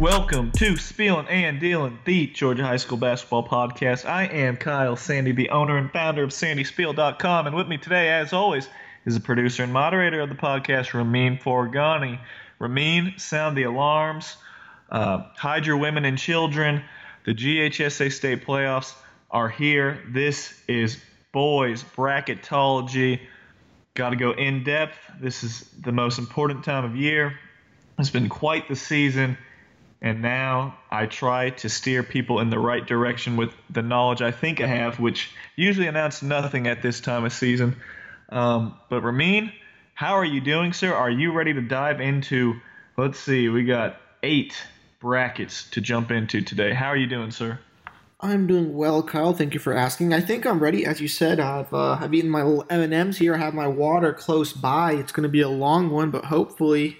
Welcome to Spilling and Dealing, the Georgia High School basketball podcast. I am Kyle Sandy, the owner and founder of SandySpiel.com, and with me today, as always, is the producer and moderator of the podcast, Ramin Forgani. Ramin, sound the alarms, uh, hide your women and children. The GHSA state playoffs are here. This is boys bracketology. Got to go in depth. This is the most important time of year. It's been quite the season and now I try to steer people in the right direction with the knowledge I think I have, which usually amounts nothing at this time of season. Um, but Ramin, how are you doing, sir? Are you ready to dive into? Let's see, we got eight brackets to jump into today. How are you doing, sir? I'm doing well, Kyle. Thank you for asking. I think I'm ready. As you said, I've uh, I've eaten my little M and M's here. I have my water close by. It's going to be a long one, but hopefully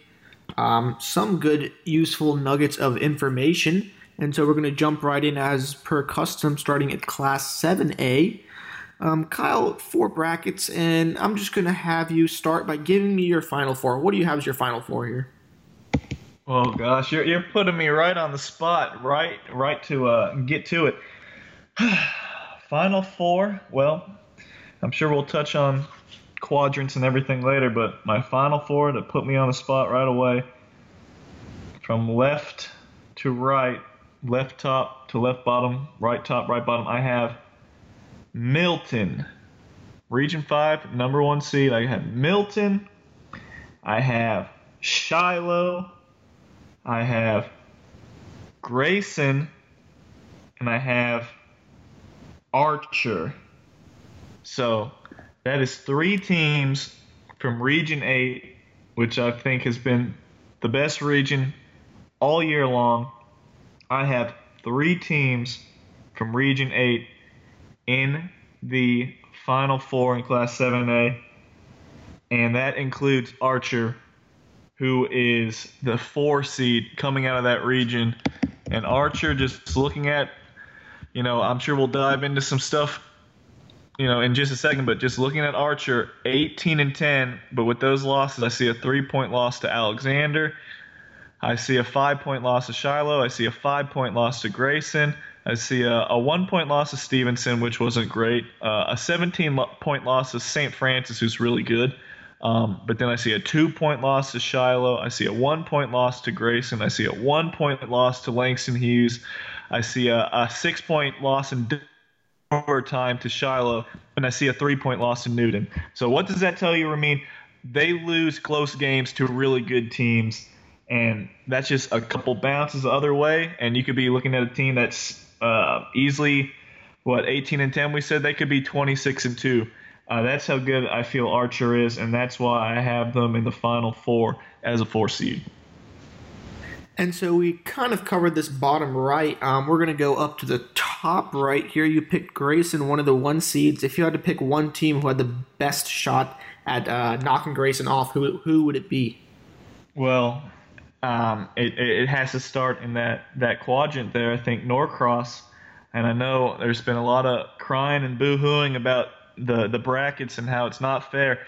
um, some good, useful nuggets of information. And so we're going to jump right in as per custom, starting at Class 7A. Um, Kyle, four brackets, and I'm just going to have you start by giving me your final four. What do you have as your final four here? Oh gosh, you're you're putting me right on the spot, right, right to uh, get to it. final four. Well, I'm sure we'll touch on quadrants and everything later, but my final four that put me on the spot right away from left to right, left top to left bottom, right top, right bottom, I have Milton. Region 5, number one seed. I have Milton. I have Shiloh. I have Grayson. And I have Archer. So that is three teams from Region 8, which I think has been the best region all year long. I have three teams from Region 8 in the Final Four in Class 7A, and that includes Archer, who is the four seed coming out of that region. And Archer, just looking at, you know, I'm sure we'll dive into some stuff you know, in just a second, but just looking at Archer, 18 and 10, but with those losses, I see a three point loss to Alexander. I see a five point loss to Shiloh. I see a five point loss to Grayson. I see a, a one point loss to Stevenson, which wasn't great. Uh, a 17 point loss to St. Francis, who's really good. Um, but then I see a two point loss to Shiloh. I see a one point loss to Grayson. I see a one point loss to Langston Hughes. I see a, a six point loss in overtime to Shiloh, and I see a three point loss to Newton. So what does that tell you, Ramin? They lose close games to really good teams, and that's just a couple bounces the other way, and you could be looking at a team that's uh, easily what 18 and 10. We said they could be 26 and two. Uh, that's how good I feel Archer is, and that's why I have them in the final four as a four seed. And so we kind of covered this bottom right. Um, we're going to go up to the top right here. You picked Grayson, one of the one seeds. If you had to pick one team who had the best shot at uh, knocking Grayson off, who who would it be? Well, um, it, it has to start in that, that quadrant there. I think Norcross, and I know there's been a lot of crying and boo-hooing about the, the brackets and how it's not fair.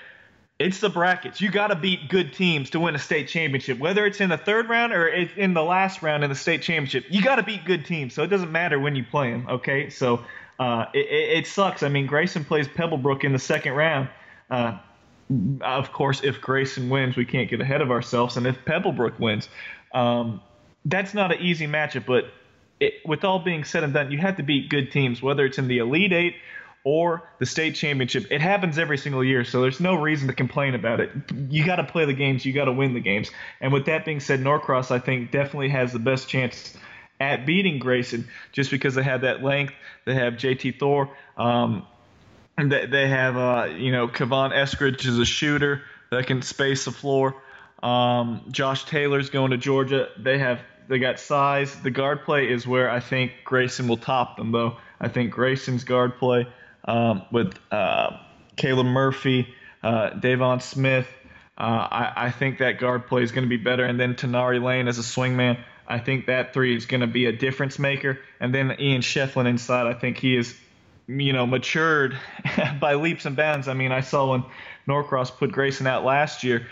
It's the brackets. You got to beat good teams to win a state championship, whether it's in the third round or it's in the last round in the state championship. You got to beat good teams, so it doesn't matter when you play them. Okay, so uh, it, it, sucks. I mean, Grayson plays Pebblebrook in the second round. Uh, of course, if Grayson wins, we can't get ahead of ourselves, and if Pebblebrook wins, um, that's not an easy matchup. But it, with all being said and done, you have to beat good teams, whether it's in the Elite Eight or the state championship. It happens every single year, so there's no reason to complain about it. You got to play the games, you got to win the games. And with that being said, Norcross I think definitely has the best chance at beating Grayson just because they have that length. They have JT Thor. Um, they, they have uh, you know Kevon Eskridge is a shooter that can space the floor. Um, Josh Taylor's going to Georgia. They have they got size. The guard play is where I think Grayson will top them though. I think Grayson's guard play um, with uh, Caleb Murphy, uh, Davon Smith. Uh, I, I, think that guard play is going to be better. And then Tanari Lane as a swingman. I think that three is going to be a difference maker. And then Ian Schieffelin inside. I think he is, you know, matured by leaps and bounds. I mean, I saw when Norcross put Grayson out last year.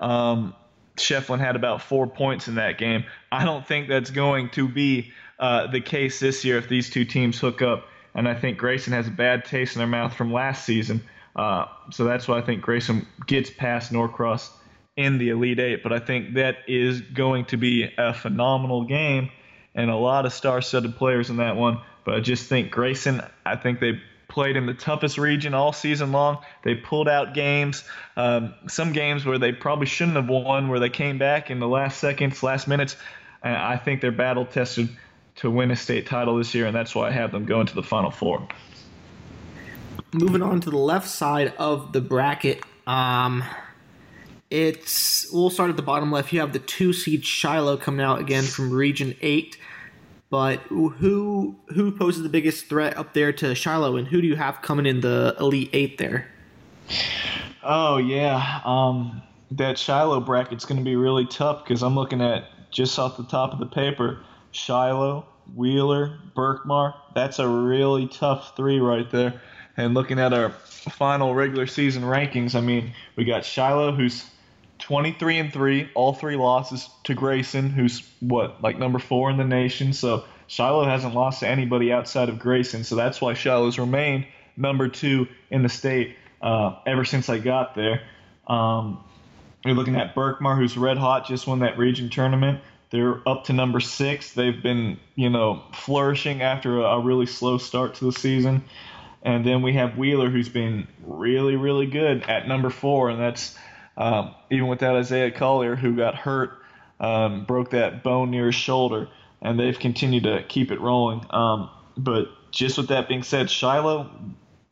Um, Schieffelin had about four points in that game. I don't think that's going to be uh, the case this year if these two teams hook up. And I think Grayson has a bad taste in their mouth from last season. Uh, so that's why I think Grayson gets past Norcross in the Elite Eight. But I think that is going to be a phenomenal game and a lot of star-studded players in that one. But I just think Grayson, I think they played in the toughest region all season long. They pulled out games, um, some games where they probably shouldn't have won, where they came back in the last seconds, last minutes. I think they're battle tested to win a state title this year, and that's why I have them going to the Final Four. Moving on to the left side of the bracket, um, it's we'll start at the bottom left. You have the two seed Shiloh coming out again from Region Eight. But who who poses the biggest threat up there to Shiloh, and who do you have coming in the Elite Eight there? Oh yeah, um, that Shiloh bracket's going to be really tough because I'm looking at just off the top of the paper, Shiloh, Wheeler, Berkmar. That's a really tough three right there. And looking at our final regular season rankings, I mean, we got Shiloh, who's 23 and 3, all three losses to Grayson, who's what, like number four in the nation. So Shiloh hasn't lost to anybody outside of Grayson. So that's why Shiloh's remained number two in the state uh, ever since I got there. Um, you're looking at Berkmar, who's red hot, just won that region tournament. They're up to number six. They've been, you know, flourishing after a, a really slow start to the season. And then we have Wheeler, who's been really, really good at number four, and that's um, even without Isaiah Collier, who got hurt, um, broke that bone near his shoulder, and they've continued to keep it rolling. Um, but just with that being said, Shiloh,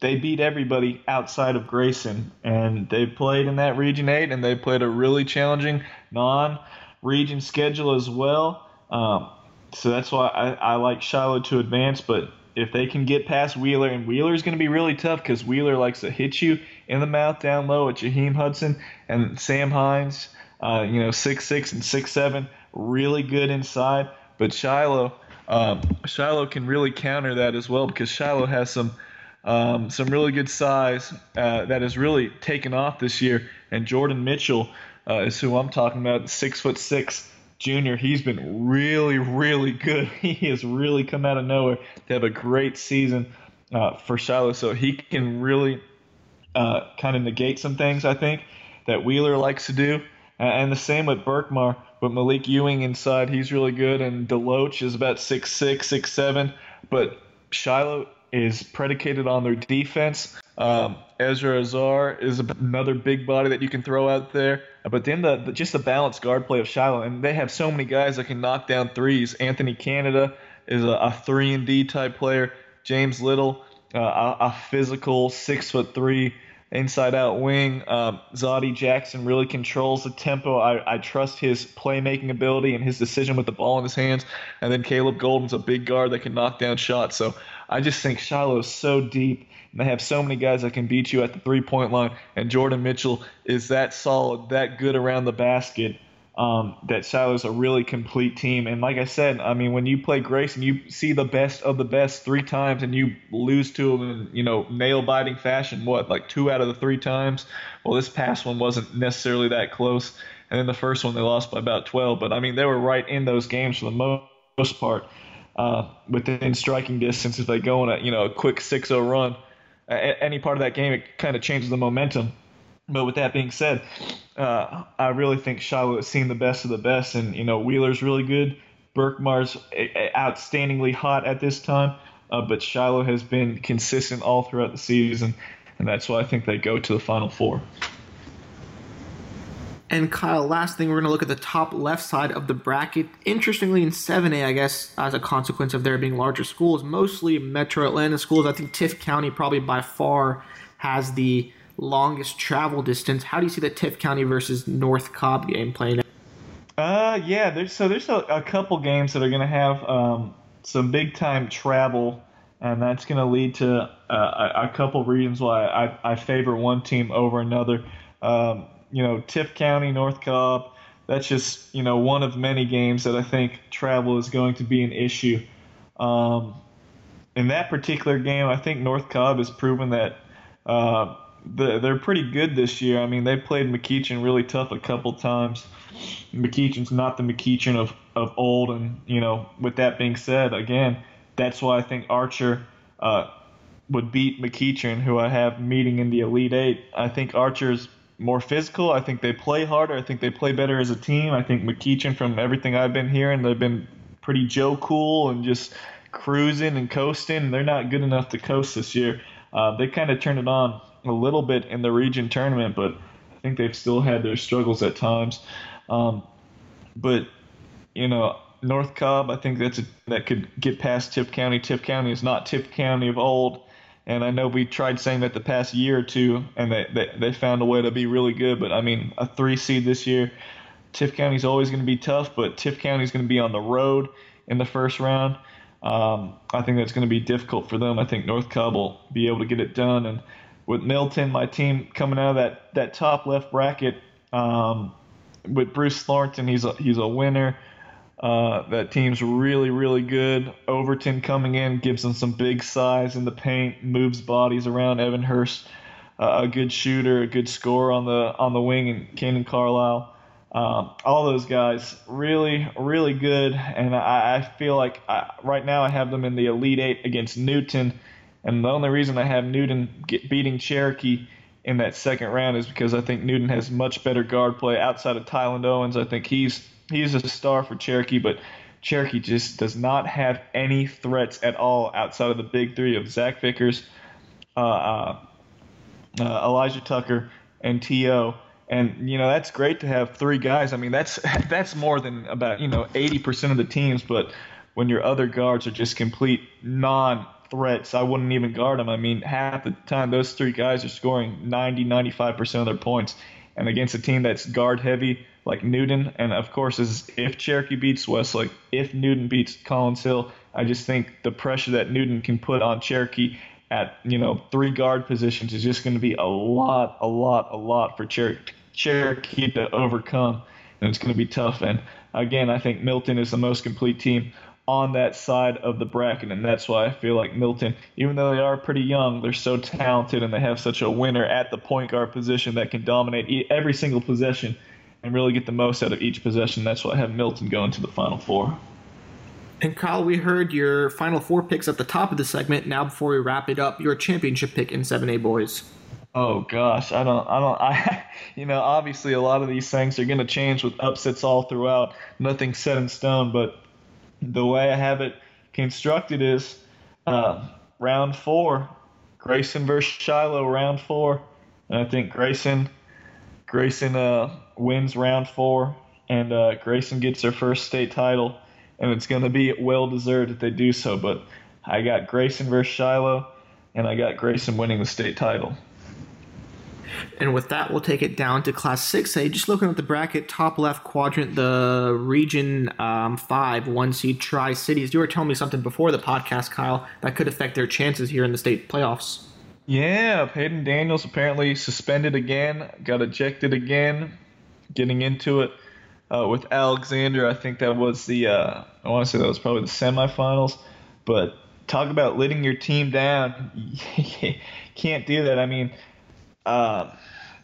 they beat everybody outside of Grayson, and they played in that Region 8, and they played a really challenging non region schedule as well. Um, so that's why I, I like Shiloh to advance, but if they can get past Wheeler, and Wheeler is going to be really tough because Wheeler likes to hit you in the mouth down low at Jaheim Hudson and Sam Hines, uh, you know, six six and six seven, really good inside. But Shiloh, um, Shiloh can really counter that as well because Shiloh has some um, some really good size uh, that has really taken off this year. And Jordan Mitchell uh, is who I'm talking about, six foot six junior, he's been really, really good. He has really come out of nowhere to have a great season uh, for Shiloh. So he can really uh, kind of negate some things, I think, that Wheeler likes to do. And the same with Berkmar. But Malik Ewing inside, he's really good. And Deloach is about six six, six seven. But Shiloh is predicated on their defense. Um, Ezra Azar is another big body that you can throw out there. But then the, the, just the balanced guard play of Shiloh, and they have so many guys that can knock down threes. Anthony Canada is a, a three and D type player. James Little, uh, a, a, physical six foot three inside out wing. Um, Jackson really controls the tempo. I, I trust his playmaking ability and his decision with the ball in his hands. And then Caleb Golden's a big guard that can knock down shots. So I just think Shiloh is so deep and they have so many guys that can beat you at the three point line. And Jordan Mitchell is that solid, that good around the basket. Um, that Shiloh's a really complete team. And like I said, I mean, when you play Grayson you see the best of the best three times and you lose to them in, you know, nail biting fashion, what, like two out of the three times? Well, this past one wasn't necessarily that close. And then the first one they lost by about 12. But I mean, they were right in those games for the most part, uh, within striking distance if they go on a, you know, a quick 6 0 run any part of that game, it kind of changes the momentum. But with that being said, uh, I really think Shiloh has seen the best of the best, and you know Wheeler's really good. Berkmar's outstandingly hot at this time, uh, but Shiloh has been consistent all throughout the season, and that's why I think they go to the Final Four. And Kyle, last thing, we're going to look at the top left side of the bracket. Interestingly, in 7A, I guess, as a consequence of there being larger schools, mostly metro Atlanta schools, I think Tift County probably by far has the longest travel distance. How do you see the Tift County versus North Cobb game playing out? Uh, yeah, there's, so there's a, a couple games that are going to have um, some big time travel, and that's going to lead to uh, a, a, couple reasons why I, I favor one team over another. Um, you know, Tift County, North Cobb. That's just you know one of many games that I think travel is going to be an issue. Um, in that particular game, I think North Cobb has proven that uh, they're pretty good this year. I mean, they played McEachern really tough a couple times. McEachern's not the McEachern of, of old, and you know, with that being said, again, that's why I think Archer uh, would beat McEachern, who I have meeting in the Elite Eight. I think Archer's more physical. I think they play harder. I think they play better as a team. I think McEachern, from everything I've been hearing, they've been pretty Joe cool and just cruising and coasting. They're not good enough to coast this year. Uh, they kind of turned it on a little bit in the region tournament, but I think they've still had their struggles at times. Um, but you know, North Cobb, I think that's a, that could get past Tift County. Tift County is not Tift County of old, and I know we tried saying that the past year or two, and they they, they found a way to be really good. But I mean, a three seed this year, Tift County's always going to be tough, but Tift County's going to be on the road in the first round. Um, I think that's going to be difficult for them. I think North Cobb will be able to get it done, and with Milton, my team coming out of that that top left bracket. Um, with Bruce Thornton, he's a he's a winner. Uh, that team's really really good. Overton coming in gives them some big size in the paint, moves bodies around. Evan Hurst, uh, a good shooter, a good scorer on the on the wing, and Cannon Carlisle. Um, all those guys really really good, and I, I feel like I, right now I have them in the Elite Eight against Newton, and the only reason I have Newton get, beating Cherokee in that second round is because I think Newton has much better guard play outside of Tyland Owens. I think he's he's a star for Cherokee, but Cherokee just does not have any threats at all outside of the big three of Zach Vickers, uh, uh, uh, Elijah Tucker, and T.O. And you know that's great to have three guys. I mean that's that's more than about you know 80% of the teams. But when your other guards are just complete non threats, I wouldn't even guard them. I mean, half the time those three guys are scoring 90, 95% of their points. And against a team that's guard heavy like Newton, and of course, is if Cherokee beats Westlake, if Newton beats Collins Hill, I just think the pressure that Newton can put on Cherokee at you know three guard positions is just going to be a lot, a lot, a lot for Cher- Cherokee to overcome, and it's going to be tough. And again, I think Milton is the most complete team on that side of the bracket, and that's why I feel like Milton, even though they are pretty young, they're so talented and they have such a winner at the point guard position that can dominate every single possession and really get the most out of each possession. That's why I have Milton going to the Final Four. And Kyle, we heard your Final Four picks at the top of the segment. Now, before we wrap it up, your championship pick in 7A boys. Oh gosh, I don't, I don't, I, you know, obviously a lot of these things are going to change with upsets all throughout. Nothing set in stone, but the way I have it constructed is uh, round four, Grayson versus Shiloh, round four, and I think Grayson Grayson uh, wins round four, and uh, Grayson gets their first state title, and it's going to be well deserved if they do so. But I got Grayson versus Shiloh, and I got Grayson winning the state title. And with that, we'll take it down to Class 6A. Just looking at the bracket, top left quadrant, the Region um, 5, 1 seed Tri Cities. You were telling me something before the podcast, Kyle, that could affect their chances here in the state playoffs. Yeah, Peyton Daniels apparently suspended again, got ejected again, getting into it uh, with Alexander. I think that was the, uh, I want to say that was probably the semifinals. But talk about letting your team down. can't do that. I mean, uh,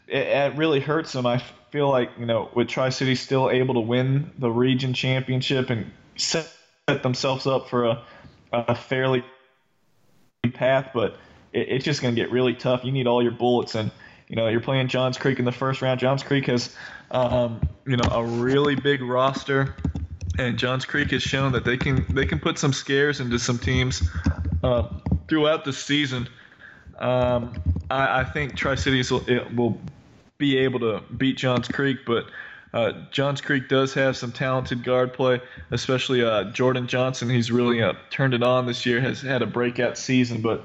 it, it, really hurts them. I feel like you know with Tri City still able to win the region championship and set themselves up for a, a fairly path, but it, it's just going to get really tough. You need all your bullets, and you know you're playing Johns Creek in the first round. Johns Creek has um, you know a really big roster, and Johns Creek has shown that they can they can put some scares into some teams uh, throughout the season. Um, I, I, think Tri Cities will, will, be able to beat Johns Creek, but uh, Johns Creek does have some talented guard play, especially uh, Jordan Johnson. He's really uh, turned it on this year, has had a breakout season, but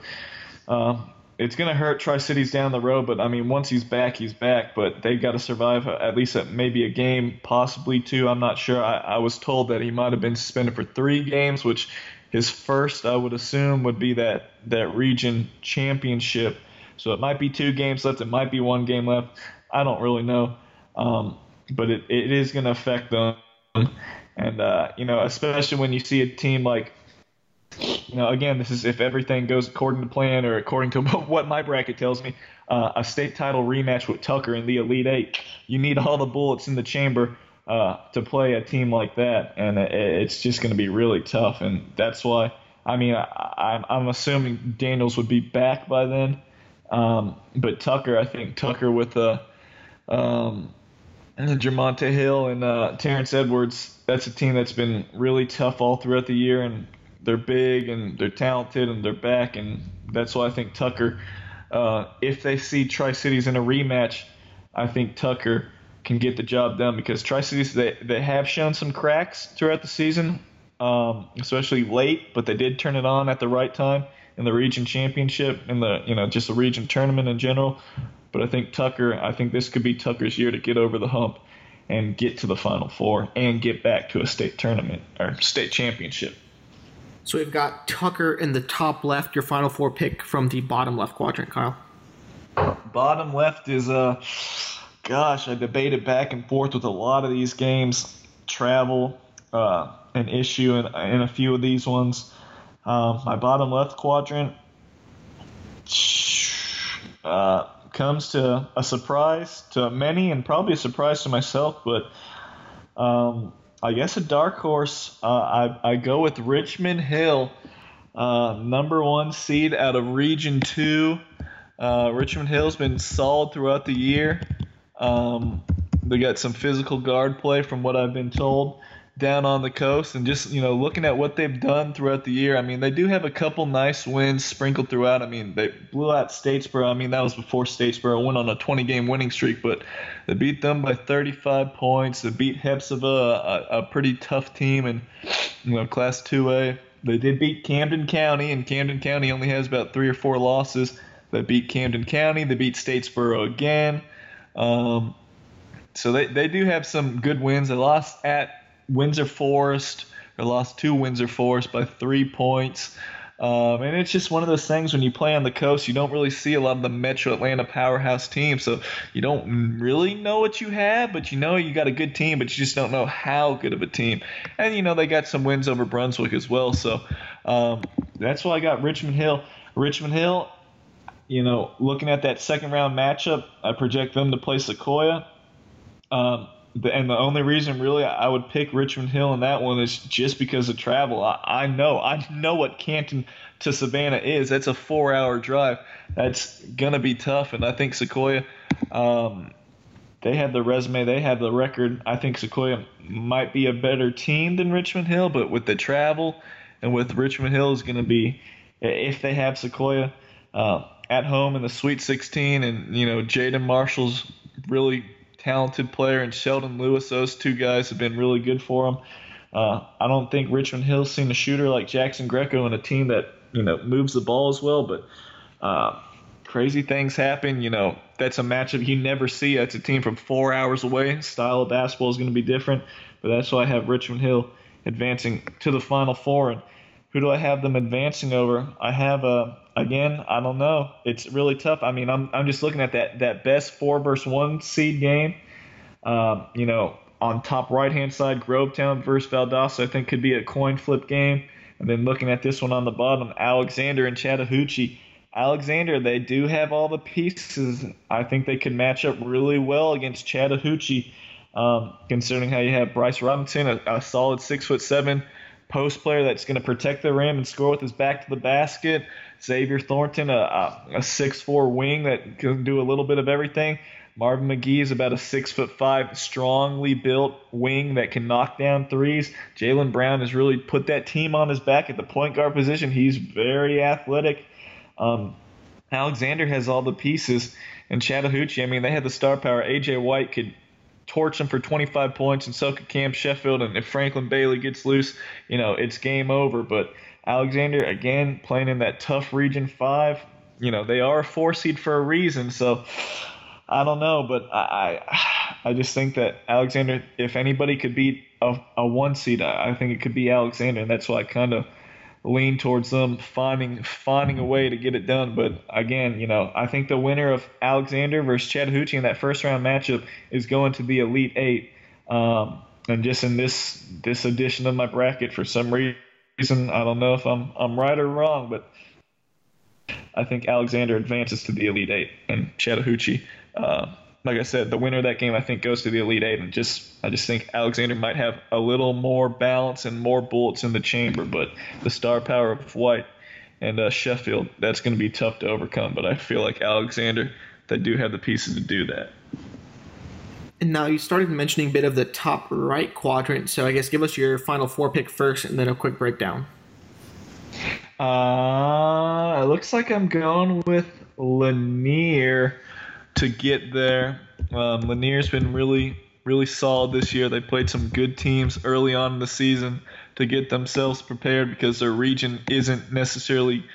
uh, it's going to hurt Tri Cities down the road. But I mean, once he's back, he's back. But they've got to survive at least maybe a game, possibly two. I'm not sure. I, I was told that he might have been suspended for three games, which his first, I would assume, would be that that region championship. So it might be two games left. It might be one game left. I don't really know. Um, but it, it is going to affect them. And, uh, you know, especially when you see a team like you know, again, this is if everything goes according to plan or according to what my bracket tells me, uh, a state title rematch with Tucker in the Elite Eight. You need all the bullets in the chamber uh, to play a team like that, and it's just going to be really tough. And that's why, I mean, I, am assuming Daniels would be back by then. Um, but Tucker, I think Tucker with the um, Jermonte Hill and uh, Terrence Edwards, that's a team that's been really tough all throughout the year, and they're big and they're talented and they're back, and that's why I think Tucker. Uh, if they see Tri Cities in a rematch, I think Tucker can get the job done because Tri Cities they, they have shown some cracks throughout the season, um, especially late, but they did turn it on at the right time in the region championship in the you know just the region tournament in general. But I think Tucker, I think this could be Tucker's year to get over the hump and get to the Final Four and get back to a state tournament or state championship. So we've got Tucker in the top left, your Final Four pick from the bottom left quadrant, Kyle. Bottom left is uh gosh, I debated back and forth with a lot of these games. Travel, uh, an issue in, in a few of these ones. Um, my bottom left quadrant uh, comes to a surprise to many and probably a surprise to myself, but um, I guess a dark horse. Uh, I, I go with Richmond Hill, uh, number one seed out of Region 2. Uh, Richmond Hill's been solid throughout the year. Um, they got some physical guard play from what I've been told down on the coast and just you know looking at what they've done throughout the year. I mean they do have a couple nice wins sprinkled throughout. I mean they blew out statesboro. I mean that was before statesboro went on a 20 game winning streak but they beat them by 35 points. They beat Hephzibah, a, a pretty tough team and you know class 2a they did beat camden county and camden county only has about three or four losses. They beat camden county. They beat statesboro again. Um, so they, they do have some good wins. They lost at Windsor Forest. They lost to Windsor Forest by three points. Um, and it's just one of those things when you play on the coast, you don't really see a lot of the Metro Atlanta powerhouse teams. So you don't really know what you have, but you know you got a good team, but you just don't know how good of a team. And, you know, they got some wins over Brunswick as well. So um, that's why I got Richmond Hill. Richmond Hill, you know, looking at that second round matchup, I project them to play Sequoyah. Um, and the only reason really I would pick Richmond Hill in that one is just because of travel. I, I know I know what Canton to Savannah is. That's a four-hour drive. That's gonna be tough, and I think Sequoyah. Um, they have the resume, they have the record. I think Sequoyah might be a better team than Richmond Hill, but with the travel and with Richmond Hill is going to be, if they have Sequoyah uh, at home in the Sweet 16, and you know Jaden Marshall's really talented player, and Sheldon Lewis. Those two guys have been really good for them. Uh, I don't think Richmond Hill's seen a shooter like Jackson Greco and a team that you know moves the ball as well, but. Uh, crazy things happen. You know, that's a matchup you never see. That's a team from four hours away. Style of basketball is going to be different, but that's why I have Richmond Hill advancing to the Final Four. And who do I have them advancing over? I have a uh, again, I don't know. It's really tough. I mean, I'm I'm just looking at that that best four versus one seed game. Um, you know, on top right hand side, Grovetown versus Valdosta, I think could be a coin flip game. And then looking at this one on the bottom, Alexander and Chattahoochee. Alexander, they do have all the pieces. I think they could match up really well against Chattahoochee, um, considering how you have Bryce Robinson, a, a solid six foot seven post player that's going to protect the rim and score with his back to the basket. Xavier Thornton, a, a, six-four wing that can do a little bit of everything. Marvin McGee is about a six foot five, strongly built wing that can knock down threes. Jalen Brown has really put that team on his back at the point guard position. He's very athletic. Um, Alexander has all the pieces, and Chattahoochee. I mean, they had the star power. AJ White could torch them for 25 points, and so could Cam Sheffield. And if Franklin Bailey gets loose, you know it's game over. But Alexander, again, playing in that tough Region 5. You know, they are a four seed for a reason. So I don't know, but I, I, I just think that Alexander, if anybody could beat a, a one seed, I, I think it could be Alexander. And that's why I kind of lean towards them finding finding a way to get it done. But again, you know, I think the winner of Alexander versus Chattahoochee in that first round matchup is going to the Elite Eight. Um, and just in this this edition of my bracket, for some reason. I don't know if I'm I'm right or wrong, but I think Alexander advances to the Elite Eight, and Chattahoochee, uh, like I said, the winner of that game I think goes to the Elite Eight, and just I just think Alexander might have a little more balance and more bullets in the chamber, but the star power of White and uh, Sheffield that's going to be tough to overcome. But I feel like Alexander, they do have the pieces to do that. And now you started mentioning a bit of the top right quadrant, so I guess give us your final four pick first, and then a quick breakdown. Uh, it looks like I'm going with Lanier to get there. Um, Lanier's been really, really solid this year. They played some good teams early on in the season to get themselves prepared because their region isn't necessarily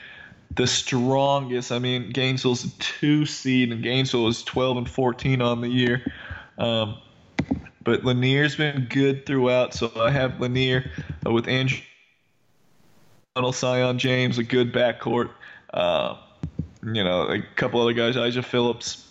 the strongest. I mean, Gainesville's a two seed, and Gainesville is 12 and 14 on the year. Um, but Lanier's been good throughout, so I have Lanier uh, with Andrew Little Sion James, a good backcourt. Uh, you know, a couple other guys, Isaiah Phillips.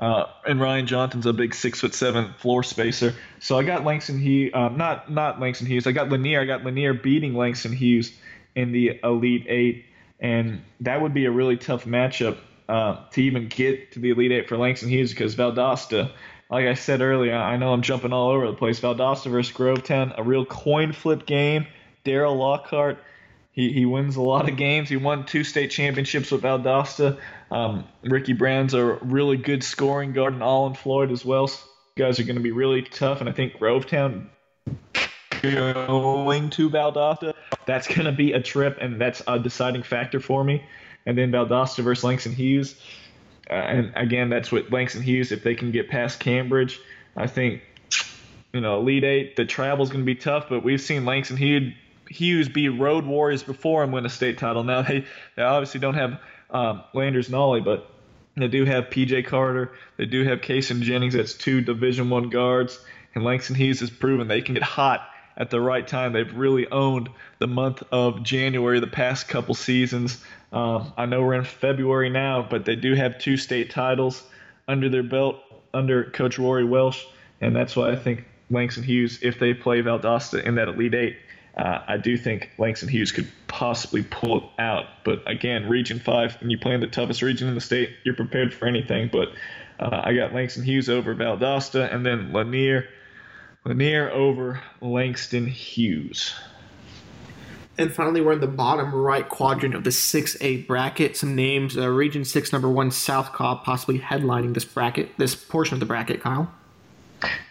Uh, and Ryan Johnson's a big six foot seven floor spacer. So I got Langston Hughes, uh, not not Langston Hughes. I got Lanier. I got Lanier beating Langston Hughes in the Elite Eight, and that would be a really tough matchup uh, to even get to the Elite Eight for Langston Hughes because Valdosta, like I said earlier, I know I'm jumping all over the place. Valdosta versus Grovetown, a real coin flip game. Daryl Lockhart he, he wins a lot of games. He won two state championships with Valdosta. Um, Ricky Brown's a really good scoring guard, and Alan Floyd as well. So guys are going to be really tough, and I think Grovetown going to Valdosta, that's going to be a trip, and that's a deciding factor for me. And then Valdosta versus Langston Hughes. Uh, and again, that's what Langston Hughes, if they can get past Cambridge, I think, you know, Elite Eight, the travel's going to be tough, but we've seen Langston Hughes Hughes be road warriors before and win a state title. Now they, they obviously don't have um, Landers Nolley, but they do have PJ Carter. They do have Kason Jennings. That's two Division One guards. And Langston Hughes has proven they can get hot at the right time. They've really owned the month of January the past couple seasons. Um, I know we're in February now, but they do have two state titles under their belt under Coach Rory Welsh, and that's why I think Langston Hughes, if they play Valdosta in that Elite Eight, uh, I do think Langston Hughes could possibly pull it out. But again, Region 5, and you play in the toughest region in the state, you're prepared for anything. But uh, I got Langston Hughes over Valdosta, and then Lanier. Lanier over Langston Hughes. And finally, we're in the bottom right quadrant of the 6A bracket. Some names: uh, Region 6, number one, South Cobb, possibly headlining this bracket, this portion of the bracket. Kyle.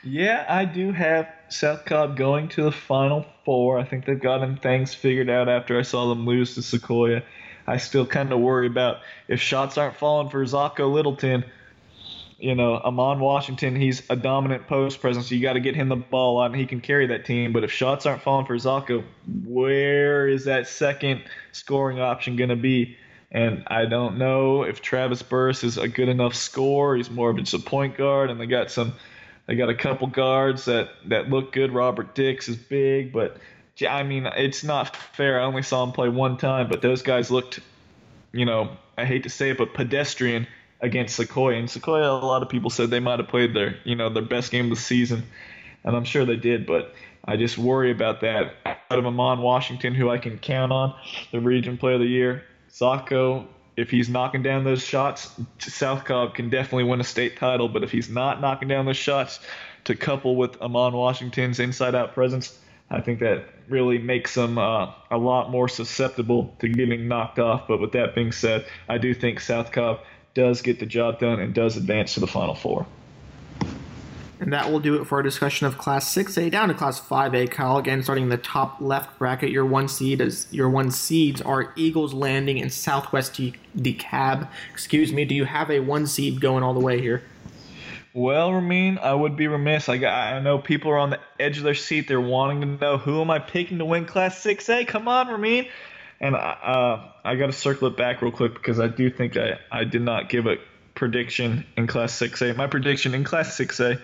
Yeah, I do have South Cobb going to the Final Four. I think they've gotten things figured out after I saw them lose to Sequoyah. I still kind of worry about if shots aren't falling for Zocco Littleton. You know, Amon Washington, he's a dominant post presence. You got to get him the ball and he can carry that team. But if shots aren't falling for Zocco, where is that second scoring option going to be? And I don't know if Travis Burris is a good enough scorer. He's more of just a point guard, and they got some – they got a couple guards that that look good. Robert Dix is big, but I mean it's not fair. I only saw him play one time, but those guys looked, you know, I hate to say it, but pedestrian against Sequoyah. And Sequoyah, a lot of people said they might have played their, you know, their best game of the season, and I'm sure they did. But I just worry about that. Out of Amon Washington, who I can count on, the Region Player of the Year, Zocco if he's knocking down those shots, South Cobb can definitely win a state title. But if he's not knocking down those shots, to couple with Amon Washington's inside-out presence, I think that really makes them uh, a lot more susceptible to getting knocked off. But with that being said, I do think South Cobb does get the job done and does advance to the Final Four. And that will do it for our discussion of Class 6A down to Class 5A. Kyle, again, starting in the top left bracket, your one seed is your one seeds are Eagles Landing and Southwest DeKalb. Excuse me. Do you have a one seed going all the way here? Well, Ramin, I would be remiss. I I know people are on the edge of their seat. They're wanting to know who am I picking to win Class 6A. Come on, Ramin. And uh, I got to circle it back real quick because I do think I, I did not give a prediction in Class 6A. My prediction in Class 6A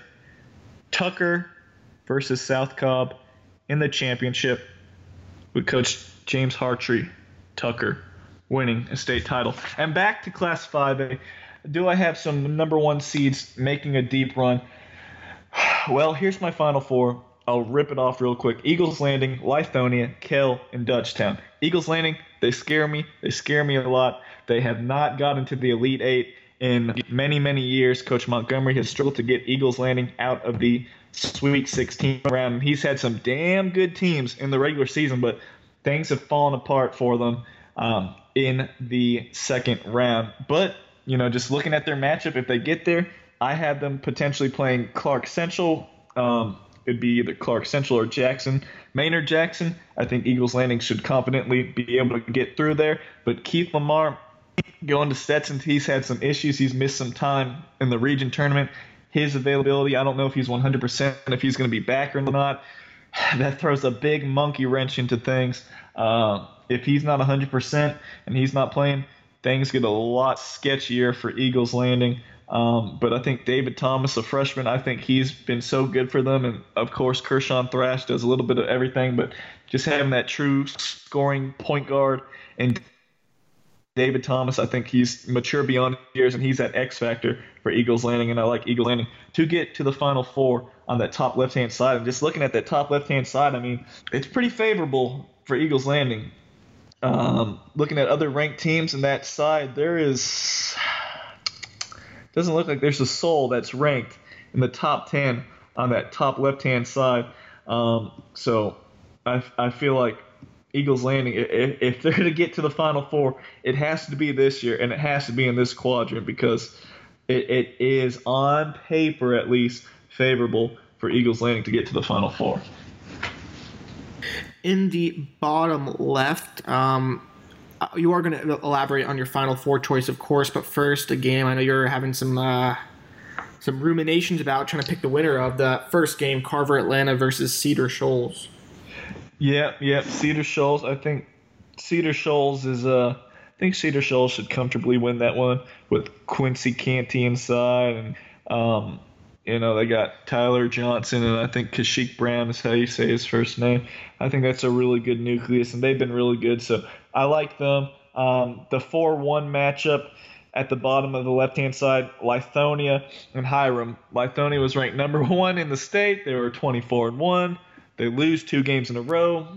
Tucker versus South Cobb in the championship with Coach James Hartry. Tucker winning a state title. And back to Class 5A. Eh, do I have some number one seeds making a deep run? Well, here's my final four. I'll rip it off real quick. Eagles Landing, Lithonia, Kell, and Dutchtown. Eagles Landing, they scare me. They scare me a lot. They have not gotten to the Elite Eight in many, many years. Coach Montgomery has struggled to get Eagles Landing out of the Sweet 16 round. He's had some damn good teams in the regular season, but things have fallen apart for them um, in the second round. But, you know, just looking at their matchup, if they get there, I had them potentially playing Clark Central. Um, it'd be either Clark Central or Jackson. Maynard Jackson, I think Eagles Landing should confidently be able to get through there. But Keith Lamar going to Stetson, he's had some issues. He's missed some time in the region tournament. His availability, I don't know if he's 100%, if he's going to be back or not. That throws a big monkey wrench into things. Uh, if he's not 100% and he's not playing, things get a lot sketchier for Eagles Landing. Um, but I think David Thomas, a freshman, I think he's been so good for them. And of course, Kershawn Thrash does a little bit of everything, but just having that true scoring point guard and David Thomas, I think he's mature beyond years and he's that X factor for Eagles Landing. And I like Eagles Landing to get to the Final Four on that top left hand side. And just looking at that top left hand side, I mean, it's pretty favorable for Eagles Landing. Um, looking at other ranked teams in that side, there is doesn't look like there's a soul that's ranked in the top 10 on that top left hand side. Um, so I, I feel like Eagles Landing, if, if they're going to get to the Final Four, it has to be this year and it has to be in this quadrant because it, it is on paper at least favorable for Eagles Landing to get to the Final Four. In the bottom left, um, uh, you are going to elaborate on your final four choice, of course. But first, a game. I know you're having some uh, some ruminations about trying to pick the winner of the first game, Carver Atlanta versus Cedar Shoals. Yeah, yeah, Cedar Shoals. I think Cedar Shoals is uh I think Cedar Shoals should comfortably win that one with Quincy Canty inside and um you know, they got Tyler Johnson and I think Kashik Brown is how you say his first name. I think that's a really good nucleus, and they've been really good. So I like them. Um, the 4 1 matchup at the bottom of the left hand side, Lithonia and Hiram. Lithonia was ranked number one in the state. They were 24 and 1. They lose two games in a row.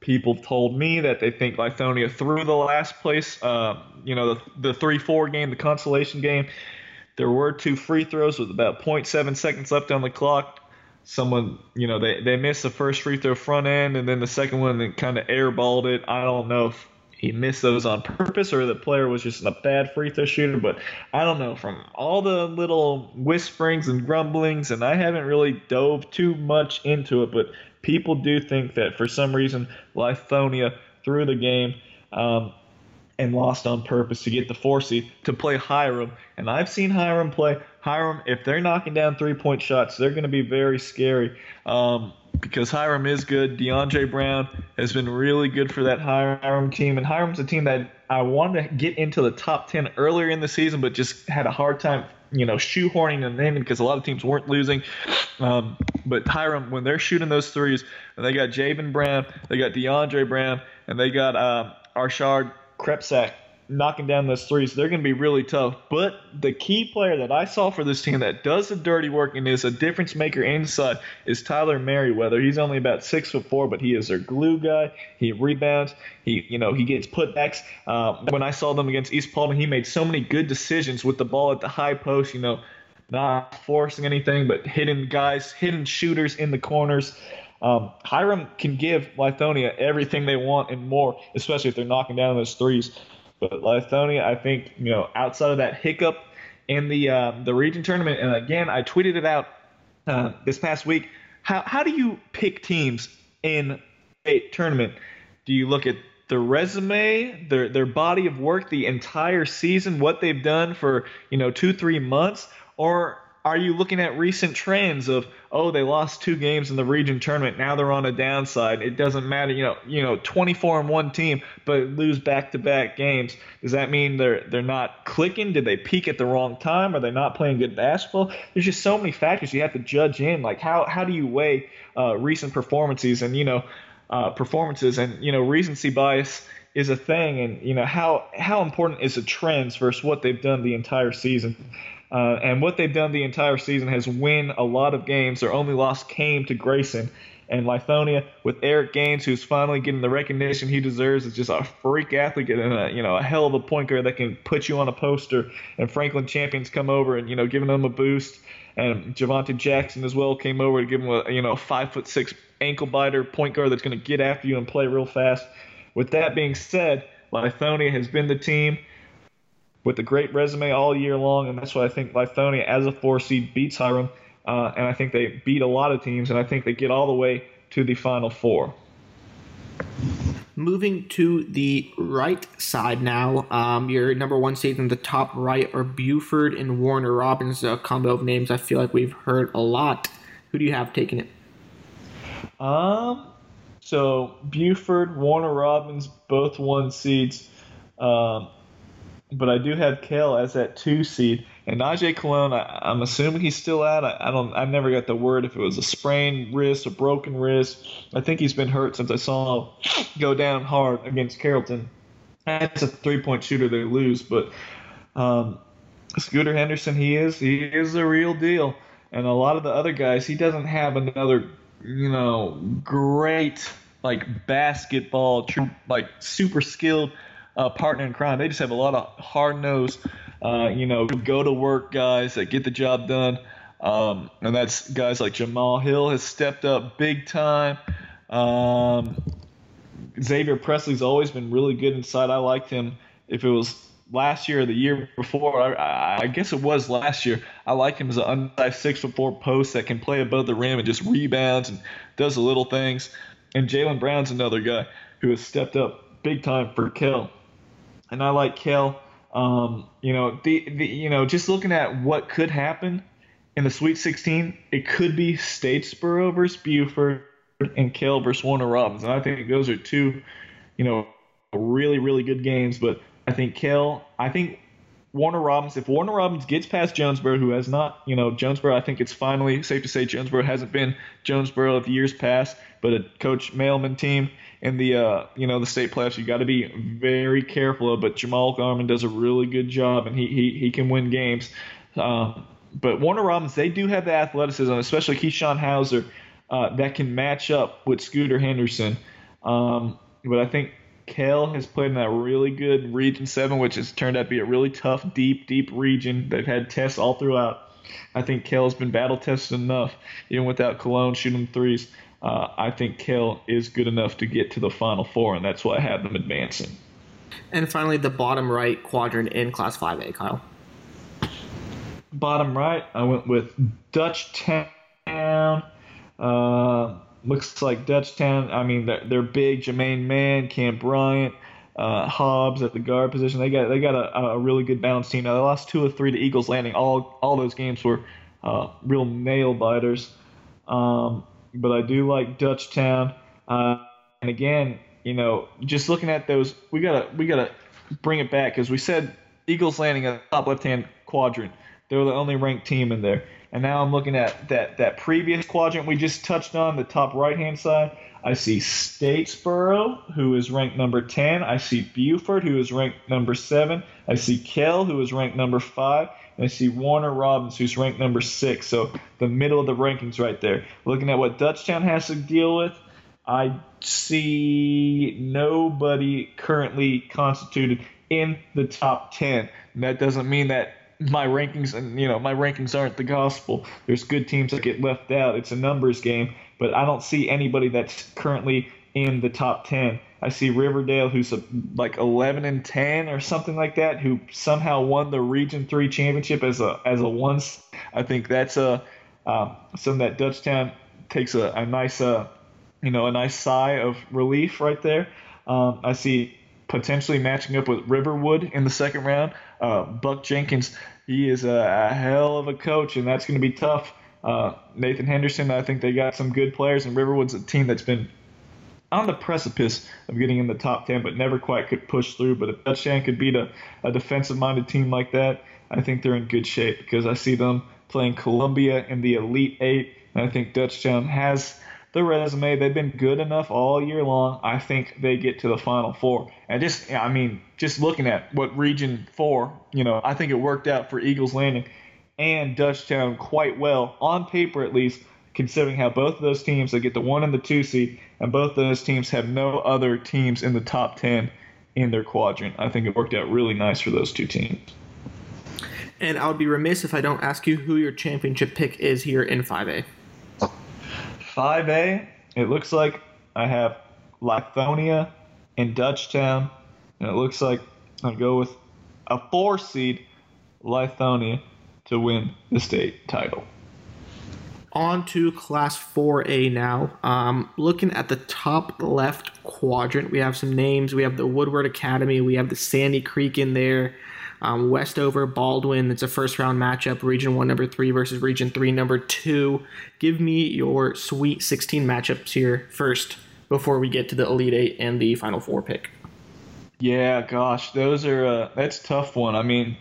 People told me that they think Lithonia threw the last place, uh, you know, the, the 3 4 game, the consolation game there were two free throws with about 0.7 seconds left on the clock. Someone, you know, they, they missed the first free throw front end, and then the second one they kind of airballed it. I don't know if he missed those on purpose or the player was just a bad free throw shooter, but I don't know. From all the little whisperings and grumblings, and I haven't really dove too much into it, but people do think that for some reason Lithonia threw the game. Um, and lost on purpose to get the four seed to play Hiram. And I've seen Hiram play. Hiram, if they're knocking down three point shots, they're going to be very scary um, because Hiram is good. DeAndre Brown has been really good for that Hiram team. And Hiram's a team that I wanted to get into the top 10 earlier in the season, but just had a hard time you know, shoehorning them in because a lot of teams weren't losing. Um, but Hiram, when they're shooting those threes, and they got Javen Brown, they got DeAndre Brown, and they got uh, Arshard Krepsak knocking down those threes. They're going to be really tough. But the key player that I saw for this team that does the dirty work and is a difference maker inside is Tyler Merriweather. He's only about six foot four, but he is their glue guy. He rebounds. He, you know, he gets putbacks. Uh, when I saw them against East Paulding, he made so many good decisions with the ball at the high post. You know, not forcing anything, but hitting guys, hitting shooters in the corners. Um, Hiram can give Lithonia everything they want and more, especially if they're knocking down those threes. But Lithonia, I think, you know, outside of that hiccup in the uh, the region tournament, and again, I tweeted it out uh, this past week. How how do you pick teams in a tournament? Do you look at their resume, their their body of work, the entire season, what they've done for you know two three months, or are you looking at recent trends of oh they lost two games in the region tournament now they're on a downside. It doesn't matter you know you know 24 and one team but lose back to back games. Does that mean they're they're not clicking? Did they peak at the wrong time? Are they not playing good basketball? There's just so many factors you have to judge in. Like how how do you weigh uh, recent performances and you know uh, performances? And you know recency bias is a thing and you know how how important is the trends versus what they've done the entire season Uh, and what they've done the entire season has win a lot of games. Their only loss came to Grayson. And Lithonia, with Eric Gaines, who's finally getting the recognition he deserves, is just a freak athlete and a, you know a hell of a point guard that can put you on a poster. And Franklin Champions come over and you know giving them a boost. And Javante Jackson as well came over to give him a you know five foot six ankle biter point guard that's going to get after you and play real fast. With that being said, Lithonia has been the team with a great resume all year long, and that's why I think Lithonia, as a four seed, beats Hiram, uh, and I think they beat a lot of teams, and I think they get all the way to the Final Four. Moving to the right side now, um, your number one seed in the top right are Buford and Warner Robins, a combo of names I feel like we've heard a lot. Who do you have taking it? Um, so Buford, Warner Robins, both one seeds. Um, but I do have Kell as that two seed. And Najee Cologne, I, am assuming he's still out. I, I, don't. I never got the word if it was a sprained wrist, a broken wrist. I think he's been hurt since I saw him go down hard against Carrollton. That's a three-point shooter they lose, but um, Scooter Henderson, he is he is the real deal. And a lot of the other guys, he doesn't have another, you know, great like basketball, like super skilled uh, partner in crime. They just have a lot of hard nosed, uh, you know, go to work guys that get the job done. Um, and that's guys like Jamal Hill has stepped up big time. Um, Xavier Presley's always been really good inside. I liked him. If it was last year or the year before, I, I guess it was last year. I like him as an undersized six foot four post that can play above the rim and just rebounds and does the little things. And Jalen Brown's another guy who has stepped up big time for Kell and I like Kell. Um, you know, the, the you know, just looking at what could happen in the Sweet 16, it could be Statesboro versus Buford and Kell versus Warner Robins, and I think those are two, you know, really really good games. But I think Kell, I think Warner Robins, if Warner Robins gets past Jonesboro, who has not, you know, Jonesboro, I think it's finally safe to say Jonesboro hasn't been Jonesboro of years past, but a Coach Mailman team in the, uh, you know, the state playoffs, you got to be very careful of. But Jamal Garman does a really good job, and he he, he can win games. Uh, but Warner Robins, they do have the athleticism, especially Keyshawn Hauser, uh, that can match up with Scooter Henderson. Um, but I think Kell has played in that really good Region 7, which has turned out to be a really tough, deep, deep region. They've had tests all throughout. I think Kell's been battle tested enough, even without Cologne shooting threes. Uh, I think Kell is good enough to get to the Final Four, and that's why I have them advancing. And finally, the bottom right quadrant in Class 5A, Kyle. Bottom right, I went with Dutchtown. Uh, looks like Dutchtown. I mean, they're, they're big. Jermaine Mann, Cam Bryant, uh, Hobbs at the guard position. They got they got a, a really good balanced team. Now they lost two or three to Eagles Landing. All all those games were uh, real nail biters. Um, but I do like Dutchtown. Uh, and again, you know, just looking at those, we gotta we gotta bring it back because we said Eagles Landing at the top left hand quadrant. They were the only ranked team in there. And now I'm looking at that, that previous quadrant we just touched on, the top right hand side. I see Statesboro, who is ranked number 10. I see Buford, who is ranked number 7. I see Kell, who is ranked number 5. And I see Warner Robins, who's ranked number 6. So the middle of the rankings right there. Looking at what Dutchtown has to deal with, I see nobody currently constituted in the top 10. And that doesn't mean that my rankings and you know my rankings aren't the gospel. There's good teams that get left out. It's a numbers game, but I don't see anybody that's currently in the top 10. I see Riverdale who's a, like 11 and 10 or something like that who somehow won the Region 3 championship as a as a once. I think that's a um, some that Dutchtown takes a, a nice uh, you know a nice sigh of relief right there. Um, I see potentially matching up with Riverwood in the second round. Uh, Buck Jenkins, he is a, a, hell of a coach, and that's going to be tough. Uh, Nathan Henderson, I think they got some good players, and Riverwood's a team that's been on the precipice of getting in the top 10, but never quite could push through. But if Dutchtown could beat a, a defensive minded team like that, I think they're in good shape because I see them playing Columbia in the Elite Eight, and I think Dutchtown has the resume. They've been good enough all year long. I think they get to the Final Four. And just, I mean, just looking at what Region Four, you know, I think it worked out for Eagles Landing. and Dutchtown quite well on paper at least, considering how both of those teams they get the one and the two seed, and both those teams have no other teams in the top ten in their quadrant. I think it worked out really nice for those two teams. And I would be remiss if I don't ask you who your championship pick is here in 5A. 5A, it looks like I have Lithonia and Dutchtown, and it looks like I'll go with a four seed, Lithonia, to win the state title. On to Class 4A now. Um, looking at the top left quadrant, we have some names. We have the Woodward Academy, we have the Sandy Creek in there. Um, Westover, Baldwin. It's a first round matchup. Region 1, number 3 versus Region 3, number 2. Give me your Sweet 16 matchups here first before we get to the Elite 8 and the Final Four pick. Yeah, gosh, those are uh, that's tough one. I mean,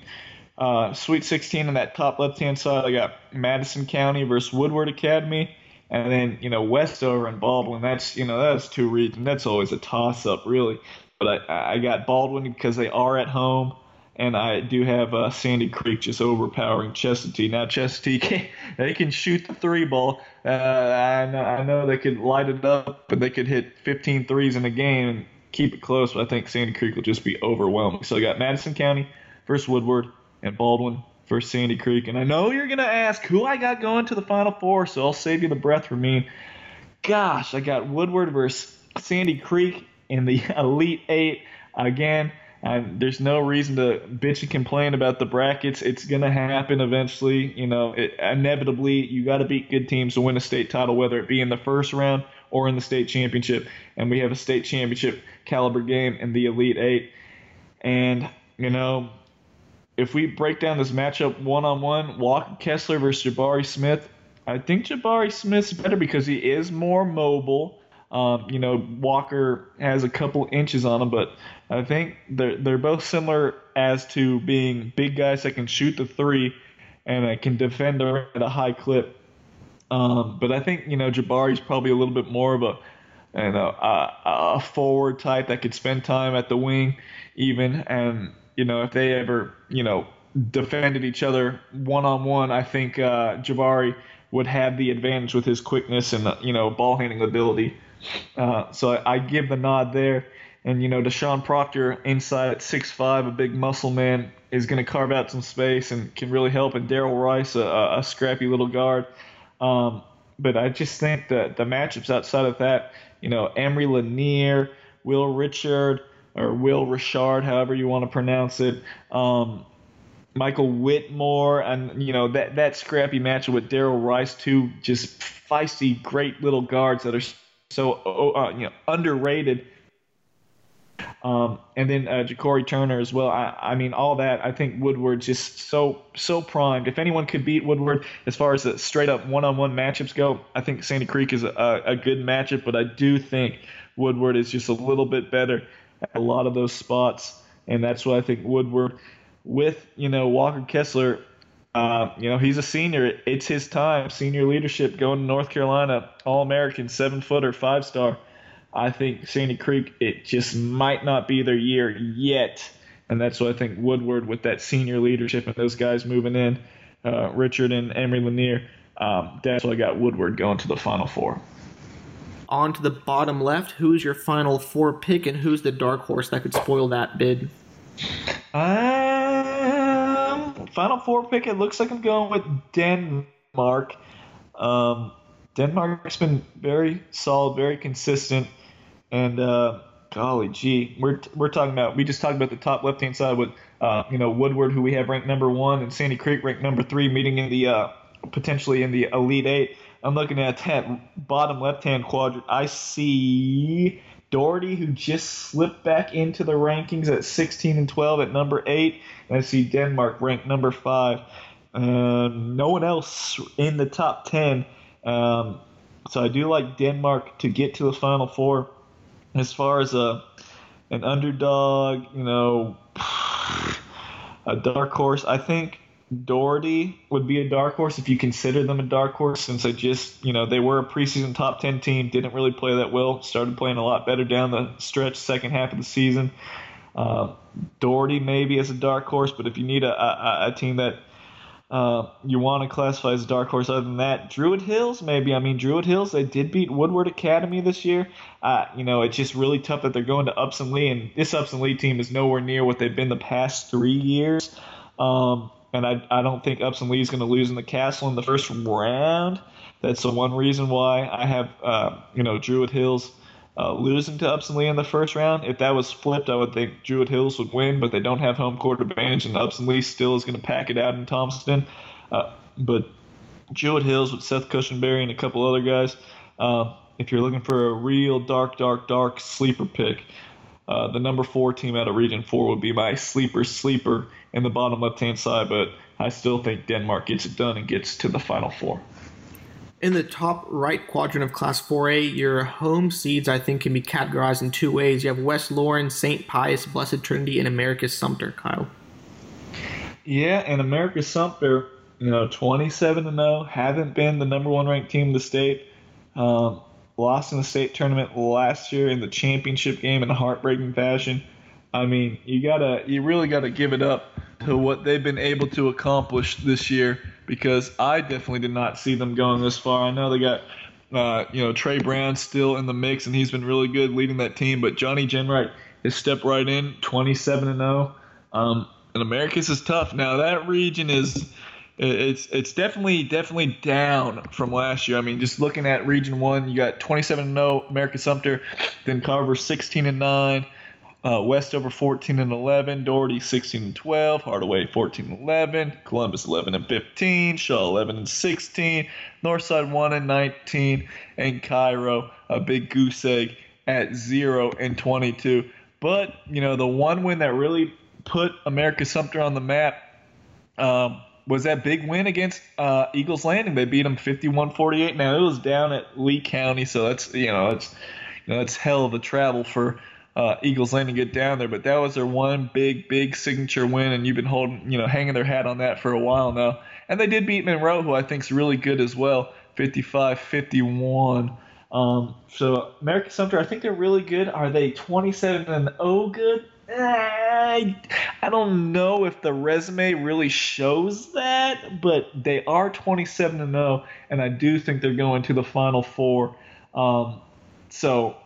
uh, Sweet 16 on that top left hand side, I got Madison County versus Woodward Academy, and then you know Westover and Baldwin. That's you know that's two regions. That's always a toss up, really. But I I got Baldwin because they are at home and I do have uh, Sandy Creek just overpowering Chesapeake. Now Chesapeake, they can shoot the three ball. Uh, I, know, I know they could light it up, but they could hit 15 threes in a game and keep it close. But I think Sandy Creek will just be overwhelming. So I got Madison County versus Woodward and Baldwin versus Sandy Creek. And I know you're gonna ask who I got going to the Final Four, so I'll save you the breath for me. Gosh, I got Woodward versus Sandy Creek in the Elite Eight again. And there's no reason to bitch and complain about the brackets. It's going to happen eventually. You know, it, inevitably, you got to beat good teams to win a state title, whether it be in the first round or in the state championship. And we have a state championship caliber game in the Elite Eight. And, you know, if we break down this matchup one on one, Walker Kessler versus Jabari Smith, I think Jabari Smith's better because he is more mobile. Um, you know, Walker has a couple inches on him, but I think they're they're both similar as to being big guys that can shoot the three and can defend at a high clip. Um, but I think you know Jabari's probably a little bit more of a you know a, a forward type that could spend time at the wing even and you know if they ever you know defended each other one on one, I think uh, Jabari would have the advantage with his quickness and you know ball handling ability. Uh, so I, I, give the nod there. And, you know, Deshaun Proctor inside at 6'5, a big muscle man, is going to carve out some space and can really help. And Daryl Rice, a, a, scrappy little guard. Um, but I just think that the matchups outside of that, you know, Emery Lanier, Will Richard, or Will Richard, however you want to pronounce it, um, Michael Whitmore, and you know that that scrappy matchup with Daryl Rice, two just feisty, great little guards that are so uh, you know underrated. Um, and then uh, Ja'Cory Turner as well. I, I mean, all that. I think Woodward just so so primed. If anyone could beat Woodward as far as the straight up one on one matchups go, I think Sandy Creek is a, a good matchup. But I do think Woodward is just a little bit better at a lot of those spots, and that's why I think Woodward with you know Walker Kessler uh, you know, he's a senior. It's his time. Senior leadership going to North Carolina, All American, seven footer, five star. I think Sandy Creek, it just might not be their year yet. And that's what I think Woodward, with that senior leadership and those guys moving in, uh, Richard and Emery Lanier, um, that's why I got Woodward going to the Final Four. On to the bottom left, who's your Final Four pick and who's the dark horse that could spoil that bid? Uh, Final Four pick, it looks like I'm going with Denmark. Um, Denmark's been very solid, very consistent, and uh, golly gee, we're we're talking about we just talked about the top left hand side with uh, you know Woodward, who we have ranked number one, and Sandy Creek ranked number three, meeting in the uh, potentially in the Elite Eight. I'm looking at that bottom left hand quadrant. I see Doherty, who just slipped back into the rankings at 16 and 12 at number eight. And I see Denmark ranked number five. Uh, no one else in the top 10. Um, so I do like Denmark to get to the Final Four. As far as a an underdog, you know, a dark horse, I think Doherty would be a dark horse if you consider them a dark horse, since they just, you know, they were a preseason top 10 team, didn't really play that well, started playing a lot better down the stretch, second half of the season. Uh, Doherty maybe as a dark horse, but if you need a, a, a team that uh, you want to classify as a dark horse. Other than that, Druid Hills, maybe. I mean, Druid Hills, they did beat Woodward Academy this year. Uh, you know, it's just really tough that they're going to Upson Lee, and this Upson Lee team is nowhere near what they've been the past three years. Um, and I, I don't think Upson Lee is going to lose in the castle in the first round. That's the one reason why I have, uh, you know, Druid Hills uh, losing to Upson Lee in the first round. If that was flipped, I would think Druid Hills would win, but they don't have home court advantage, and Upson Lee still is going to pack it out in Thompson. Uh, but Druid Hills with Seth Cushenberry and a couple other guys. Uh, if you're looking for a real dark, dark, dark sleeper pick, uh, the number four team out of Region 4 would be my sleeper sleeper in the bottom left hand side, but I still think Denmark gets it done and gets to the Final Four. In the top right quadrant of Class 4A, your home seeds, I think, can be categorized in two ways. You have West Lawrence, St. Pius, Blessed Trinity, and Americus Sumter, Kyle. Yeah, and Americus Sumter, you know, 27 to 0, haven't been the number one ranked team in the state. Um, lost in the state tournament last year in the championship game in a heartbreaking fashion. I mean, you gotta, you really gotta give it up to what they've been able to accomplish this year because I definitely did not see them going this far. I know they got, uh, you know, Trey Brown still in the mix, and he's been really good leading that team. But Johnny Jenright has stepped right in, 27 and 0. Um, and Americus is tough. Now that region is. It's it's definitely definitely down from last year. I mean, just looking at Region One, you got 27 and 0, Americus Sumter, then Carver 16 and 9, uh, Westover 14 and 11, Doherty 16 and 12, Hardaway 14 and 11, Columbus 11 and 15, Shaw 11 and 16, Northside 1 and 19, and Cairo a big goose egg at 0 and 22. But you know the one win that really put Americus Sumter on the map um, was that big win against uh, Eagles Landing. They beat them 51-48. Now it was down at Lee County, so that's you know it's you know it's hell of a travel for uh, Eagles Landing to get down there. But that was their one big, big signature win, and you've been holding, you know, hanging their hat on that for a while now. And they did beat Monroe, who I think is really good as well, 55-51. Um, so Americus Sumter, I think they're really good. Are they 27 and 0 good? I, I don't know if the resume really shows that, but they are 27 and 0, and I do think they're going to the Final Four. Um, so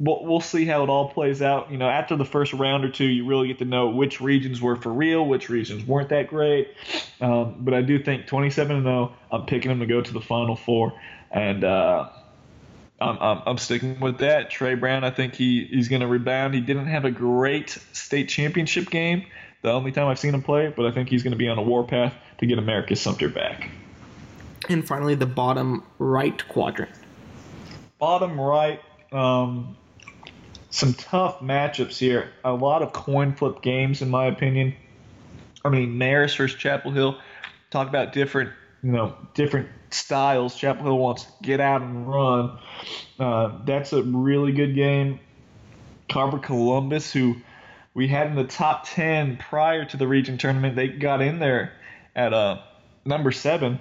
we'll, we'll see how it all plays out. You know, after the first round or two, you really get to know which regions were for real, which regions weren't that great. Um, but I do think 27 and 0, I'm picking them to go to the Final Four, and uh, I'm, I'm, I'm sticking with that. Trey Brown, I think he, he's going to rebound. He didn't have a great state championship game, the only time I've seen him play, but I think he's going to be on a warpath to get Americus Sumter back. And finally, the bottom right quadrant. Bottom right, um, some tough matchups here. A lot of coin flip games, in my opinion. I mean, Marist versus Chapel Hill. Talk about different, you know, different styles. Chapel Hill wants to get out and run. Uh, that's a really good game. Carver Columbus, who we had in the top 10 prior to the region tournament, they got in there at uh, number seven,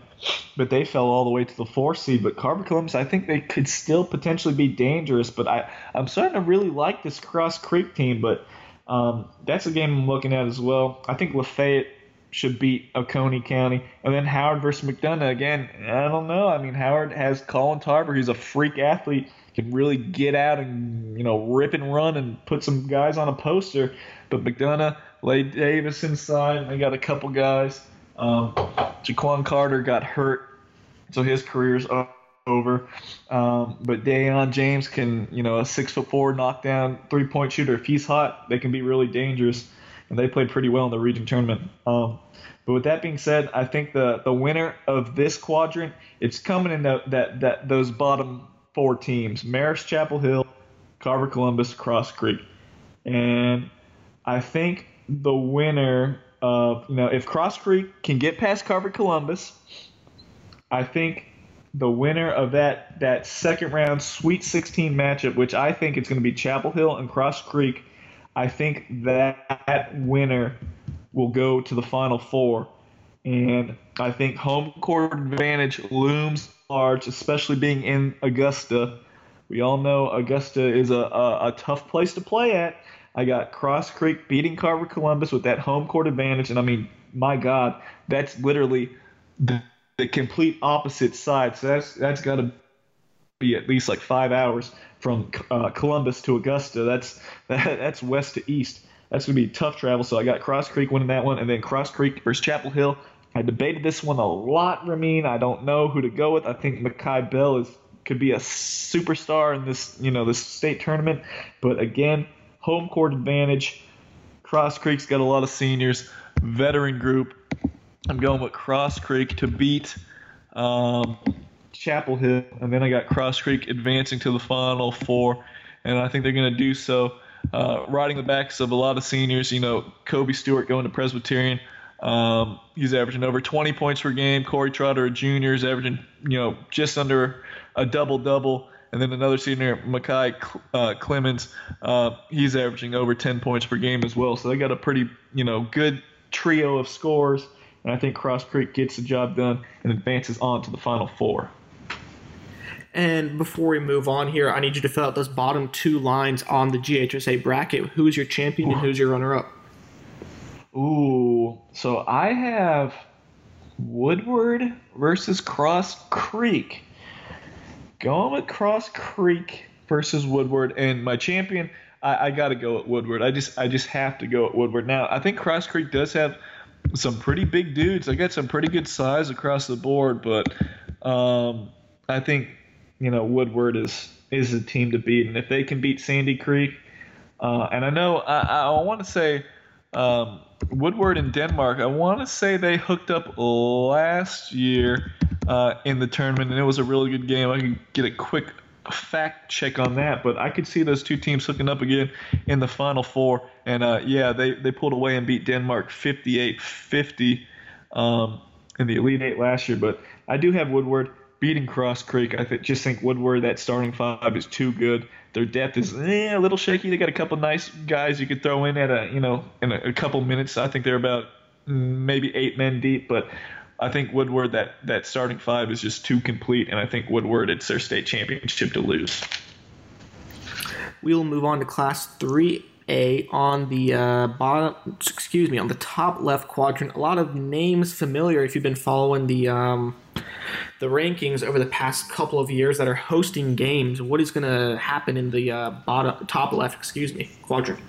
but they fell all the way to the four seed. But Carver Columbus, I think they could still potentially be dangerous. But I, I'm starting to really like this Cross Creek team. But um, that's a game I'm looking at as well. I think Lafayette should beat Oconee County. And then Howard versus McDonough again. I don't know. I mean, Howard has Colin Tarver, who's a freak athlete, can really get out and you know rip and run and put some guys on a poster. But McDonough, laid Davis inside. They got a couple guys. Um, Jaquan Carter got hurt, so his career's over. Um, but Dayon James can, you know, a six foot four knockdown three point shooter. If he's hot, they can be really dangerous and they played pretty well in the region tournament. Um, but with that being said, I think the the winner of this quadrant it's coming in that that, that those bottom four teams: Marist, Chapel Hill, Carver, Columbus, Cross Creek, and I think the winner of you know if Cross Creek can get past Carver, Columbus, I think the winner of that that second round Sweet 16 matchup, which I think it's going to be Chapel Hill and Cross Creek I think that winner will go to the Final Four. And I think home court advantage looms large, especially being in Augusta. We all know Augusta is a, a, a tough place to play at. I got Cross Creek beating Carver Columbus with that home court advantage. And I mean, my God, that's literally the, the complete opposite side. So that's that's got to be at least like five hours from uh, Columbus to Augusta. That's that, that's west to east. That's gonna be tough travel. So I got Cross Creek winning that one, and then Cross Creek versus Chapel Hill. I debated this one a lot, Ramin. I don't know who to go with. I think Mackay Bell is could be a superstar in this, you know, this state tournament. But again, home court advantage. Cross Creek's got a lot of seniors, veteran group. I'm going with Cross Creek to beat um, Chapel Hill, and then I got Cross Creek advancing to the Final Four, and I think they're going to do so uh, riding the backs of a lot of seniors. You know, Kobe Stewart going to Presbyterian. Um, he's averaging over 20 points per game. Corey Trotter, a junior, is averaging you know just under a double double. And then another senior, Makai uh, Clemens, uh, he's averaging over 10 points per game as well. So they got a pretty you know good trio of scores. And I think Cross Creek gets the job done and advances on to the Final Four. And before we move on here, I need you to fill out those bottom two lines on the GHSA bracket. Who's your champion and who's your runner up? Ooh, so I have Woodward versus Cross Creek. Going with Cross Creek versus Woodward, and my champion, I, I got to go at Woodward. I just, I just have to go at Woodward. Now, I think Cross Creek does have some pretty big dudes. I got some pretty good size across the board, but um, I think you know Woodward is is a team to beat, and if they can beat Sandy Creek, uh, and I know I, I want to say um, Woodward in Denmark. I want to say they hooked up last year uh, in the tournament, and it was a really good game. I can get a quick fact check on that, but I could see those two teams hooking up again in the Final Four. And uh, yeah, they, they pulled away and beat Denmark 58-50 um, in the Elite Eight last year. But I do have Woodward beating Cross Creek. I th- just think Woodward that starting five is too good. Their depth is eh, a little shaky. They got a couple nice guys you could throw in at a you know in a, a couple minutes. I think they're about mm, maybe eight men deep, but I think Woodward that that starting five is just too complete, and I think Woodward it's their state championship to lose. We will move on to Class Three A on the uh, bottom. Excuse me, on the top left quadrant. A lot of names familiar if you've been following the um, the rankings over the past couple of years that are hosting games. What is going to happen in the uh, bottom top left? Excuse me, quadrant.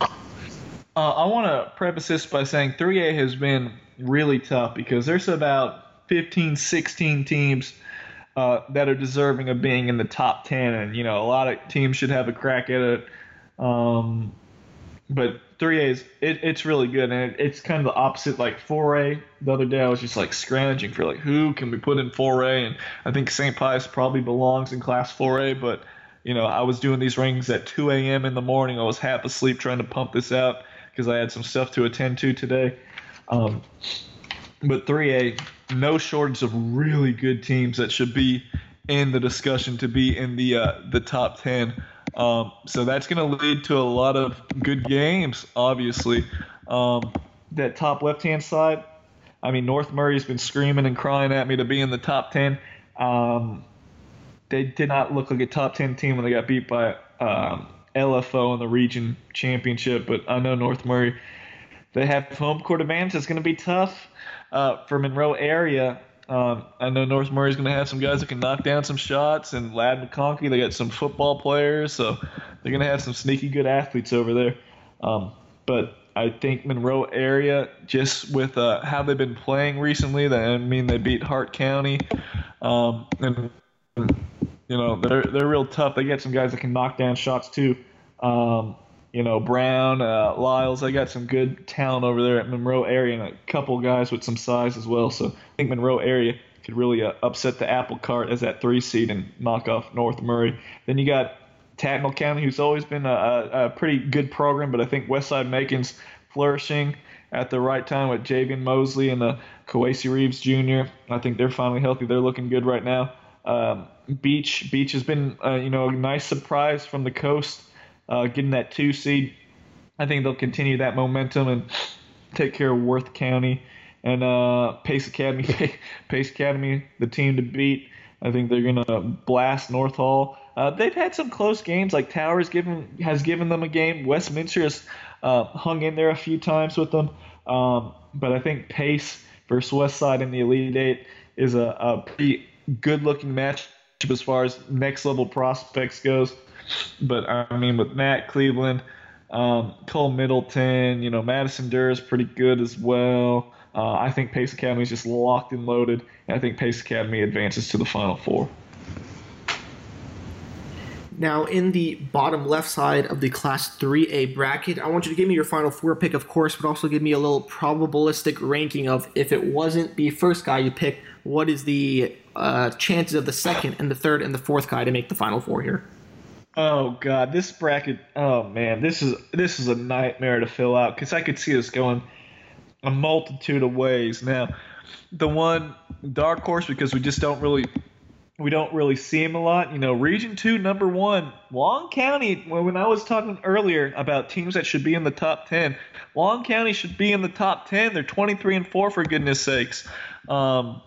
Uh, I want to preface this by saying 3A has been really tough because there's about 15, 16 teams uh, that are deserving of being in the top 10, and you know a lot of teams should have a crack at it. Um, but 3A is it, it's really good, and it, it's kind of the opposite. Like 4A, the other day I was just like scrounging for like who can we put in 4A, and I think St. Pius probably belongs in Class 4A, but you know I was doing these rings at 2 a.m. in the morning. I was half asleep trying to pump this out because I had some stuff to attend to today. Um, but 3A, no shortage of really good teams that should be in the discussion to be in the uh, the top 10. Um, so that's going to lead to a lot of good games, obviously. Um, that top left hand side, I mean, North Murray's been screaming and crying at me to be in the top 10. Um, they did not look like a top 10 team when they got beat by um, LFO in the region championship, but I know North Murray, they have home court advantage. It's going to be tough uh, for Monroe area. Um, I know North Murray's going to have some guys that can knock down some shots, and Ladd McConkey, they got some football players, so they're going to have some sneaky good athletes over there. Um, but I think Monroe area, just with uh, how they've been playing recently, that I mean they beat Hart County, um, and you know they're they're real tough. They get some guys that can knock down shots too. Um, you know, Brown, uh, Lyles. They got some good talent over there at Monroe area, and a couple guys with some size as well. So I think Monroe area could really uh, upset the apple cart as that three seed and knock off North Murray. Then you got Tattnall County, who's always been a, a, pretty good program, but I think Westside Macon's flourishing at the right time with Javian Mosley and the Coasi Reeves Jr. I think they're finally healthy. They're looking good right now. Um, Beach Beach has been uh, you know a nice surprise from the coast uh, getting that two seed. I think they'll continue that momentum and take care of Worth County and uh, Pace Academy. Pace Academy, the team to beat. I think they're gonna blast North Hall. Uh, they've had some close games. Like Towers given has given them a game. Westminster has uh, hung in there a few times with them. Um, but I think Pace versus West Side in the Elite Eight is a, a pretty good looking match as far as next level prospects goes. But I mean, with Matt Cleveland, um, Cole Middleton, you know, Madison Durr is pretty good as well. Uh, I think Pace Academy is just locked and loaded, and I think Pace Academy advances to the Final Four. Now, in the bottom left side of the Class 3A bracket, I want you to give me your Final Four pick, of course, but also give me a little probabilistic ranking of if it wasn't the first guy you picked, what is the uh, chances of the second and the third and the fourth guy to make the Final Four here? Oh god, this bracket. Oh man, this is this is a nightmare to fill out because I could see us going a multitude of ways. Now, the one dark horse because we just don't really we don't really see him a lot. You know, Region Two, number one, Long County. When I was talking earlier about teams that should be in the top ten, Long County should be in the top ten. They're 23 and four for goodness sakes. Um,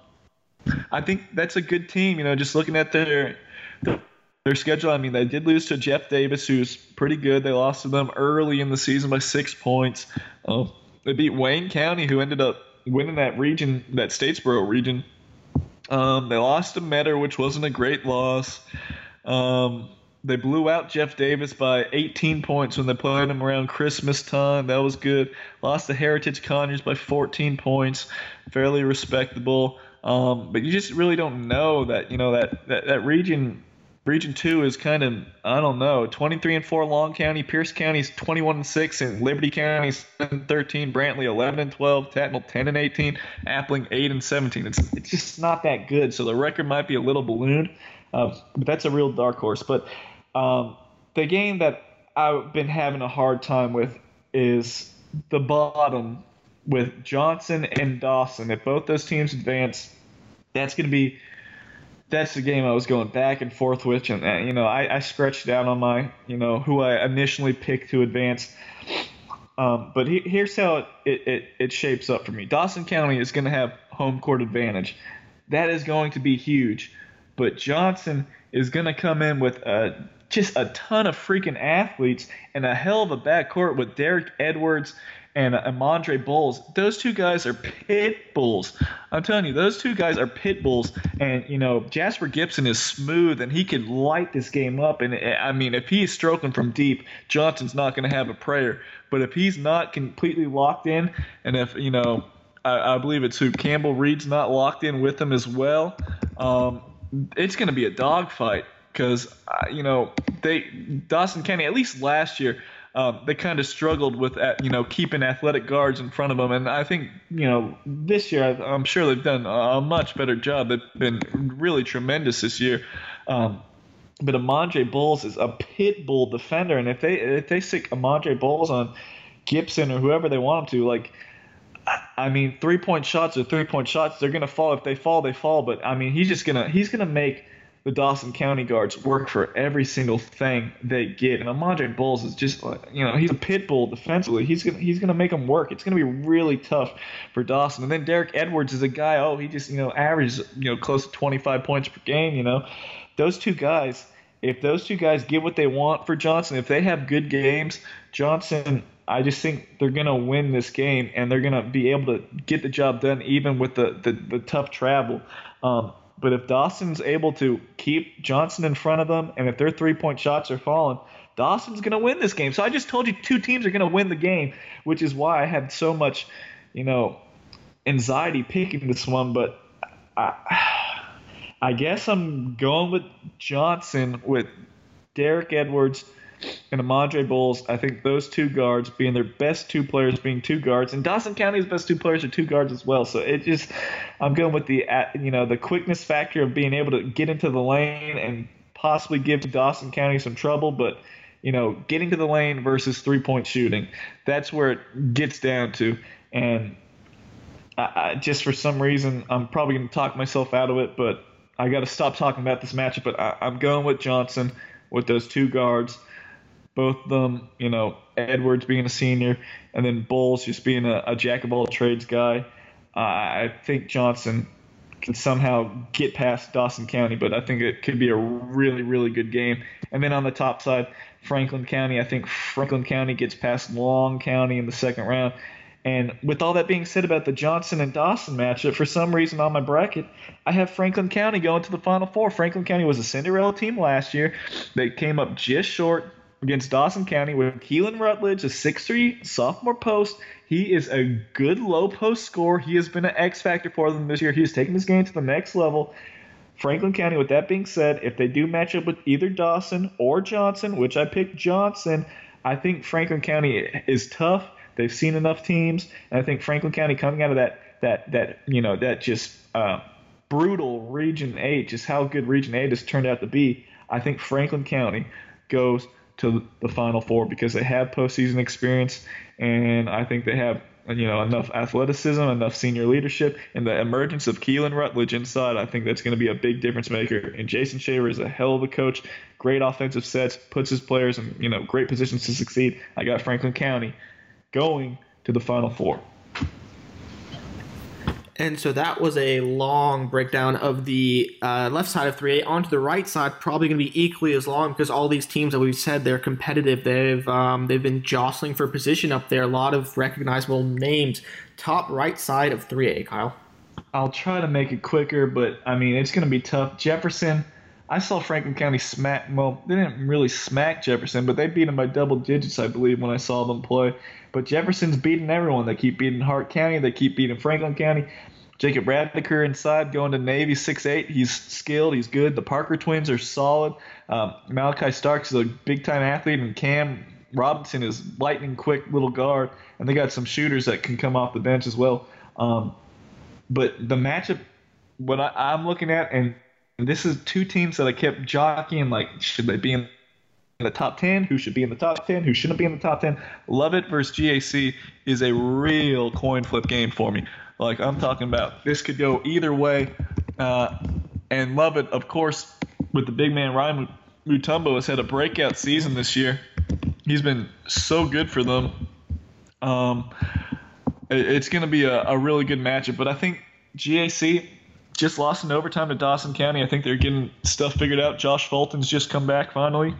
I think that's a good team. You know, just looking at their, their their schedule. I mean, they did lose to Jeff Davis, who's pretty good. They lost to them early in the season by six points. Uh, they beat Wayne County, who ended up winning that region, that Statesboro region. Um, they lost to Metter, which wasn't a great loss. Um, they blew out Jeff Davis by 18 points when they played him around Christmas time. That was good. Lost to Heritage Conyers by 14 points, fairly respectable. Um, but you just really don't know that you know that that, that region Region two is kind of I don't know. 23 and four Long County, Pierce County's 21 and six, and Liberty County's 7 and 13, Brantley 11 and 12, Tattnall 10 and 18, Appling 8 and 17. It's it's just not that good. So the record might be a little ballooned, uh, but that's a real dark horse. But um, the game that I've been having a hard time with is the bottom with Johnson and Dawson. If both those teams advance, that's going to be that's the game I was going back and forth with, and uh, you know I, I scratched out on my you know who I initially picked to advance. Um, but he, here's how it, it, it, it shapes up for me. Dawson County is going to have home court advantage. That is going to be huge. But Johnson is going to come in with a, just a ton of freaking athletes and a hell of a backcourt with Derek Edwards and Amandre Bowles. Those two guys are pit bulls. I'm telling you, those two guys are pit bulls. And you know, Jasper Gibson is smooth, and he could light this game up. And I mean, if he's stroking from deep, Johnson's not going to have a prayer. But if he's not completely locked in, and if you know, I, I believe it's who Campbell Reed's not locked in with him as well. Um, it's going to be a dogfight because uh, you know they Dawson County at least last year um, they kind of struggled with you know keeping athletic guards in front of them, and I think you know this year I'm sure they've done a much better job. They've been really tremendous this year. Um, but Amandre Bowles is a pit bull defender, and if they if they stick Amandre Bowles on Gibson or whoever they want him to, like I mean, three point shots are three point shots. They're gonna fall. If they fall, they fall. But I mean, he's just gonna he's gonna make the Dawson County guards work for every single thing they get. And Amandre Bowles is just, you know, he's a pit bull defensively. He's gonna he's gonna make them work. It's gonna be really tough for Dawson. And then Derek Edwards is a guy. Oh, he just you know averages you know close to 25 points per game. You know, those two guys. If those two guys get what they want for Johnson, if they have good games, Johnson I just think they're gonna win this game and they're gonna be able to get the job done even with the the, the tough travel. Um, but if Dawson's able to keep Johnson in front of them, and if their three point shots are falling, Dawson's going to win this game. So I just told you two teams are going to win the game, which is why I had so much, you know, anxiety picking this one. But I, I guess I'm going with Johnson with Derek Edwards and Amandre Bowles. I think those two guards being their best two players being two guards, and Dawson County's best two players are two guards as well. So it just, I'm going with the you know the quickness factor of being able to get into the lane and possibly give Dawson County some trouble, but you know getting to the lane versus three point shooting, that's where it gets down to, and. I, just for some reason, I'm probably going to talk myself out of it, but I got to stop talking about this matchup. But I, I'm going with Johnson with those two guards both of them, you know, Edwards being a senior and then Bowles just being a, a jack of all trades guy. Uh, I think Johnson can somehow get past Dawson County, but I think it could be a really, really good game. And then on the top side, Franklin County, I think Franklin County gets past Long County in the second round. And with all that being said about the Johnson and Dawson matchup, for some reason on my bracket, I have Franklin County going to the Final Four. Franklin County was a Cinderella team last year. They came up just short against Dawson County with Keelan Rutledge, a 6'3 sophomore post. He is a good low post scorer. He has been an X factor for them this year. He has taken his game to the next level. Franklin County, with that being said, if they do match up with either Dawson or Johnson, which I picked Johnson, I think Franklin County is tough. They've seen enough teams, and I think Franklin County coming out of that that that you know that just uh, brutal Region Eight, just how good Region Eight has turned out to be. I think Franklin County goes to the Final Four because they have postseason experience, and I think they have you know enough athleticism, enough senior leadership, and the emergence of Keelan Rutledge inside. I think that's going to be a big difference maker. And Jason Shaver is a hell of a coach. Great offensive sets, puts his players in you know great positions to succeed. I got Franklin County going to the Final Four. And so that was a long breakdown of the uh, left side of 3A. Onto the right side, probably going to be equally as long because all these teams that we've said they're competitive. They've um, they've been jostling for position up there. A lot of recognizable names. Top right side of 3A, Kyle. I'll try to make it quicker, but I mean it's going to be tough. Jefferson. I saw Franklin County smack. Well, they didn't really smack Jefferson, but they beat them by double digits, I believe, when I saw them play. But Jefferson's beating everyone. They keep beating Hart County. They keep beating Franklin County. Jacob Radlicker inside going to Navy 6'8. He's skilled. He's good. The Parker twins are solid. Um, Malachi Starks is a big time athlete, and Cam Robinson is lightning quick little guard. And they got some shooters that can come off the bench as well. Um, but the matchup, what I, I'm looking at, and this is two teams that I kept jockeying like, should they be in the top 10, who should be in the top 10, who shouldn't be in the top 10. Lovett versus GAC is a real coin flip game for me. Like I'm talking about, this could go either way. Uh, and Lovett, of course, with the big man Ryan Mutombo, has had a breakout season this year. He's been so good for them. Um, it, it's going to be a, a really good matchup. But I think GAC just lost in overtime to Dawson County. I think they're getting stuff figured out. Josh Fulton's just come back finally.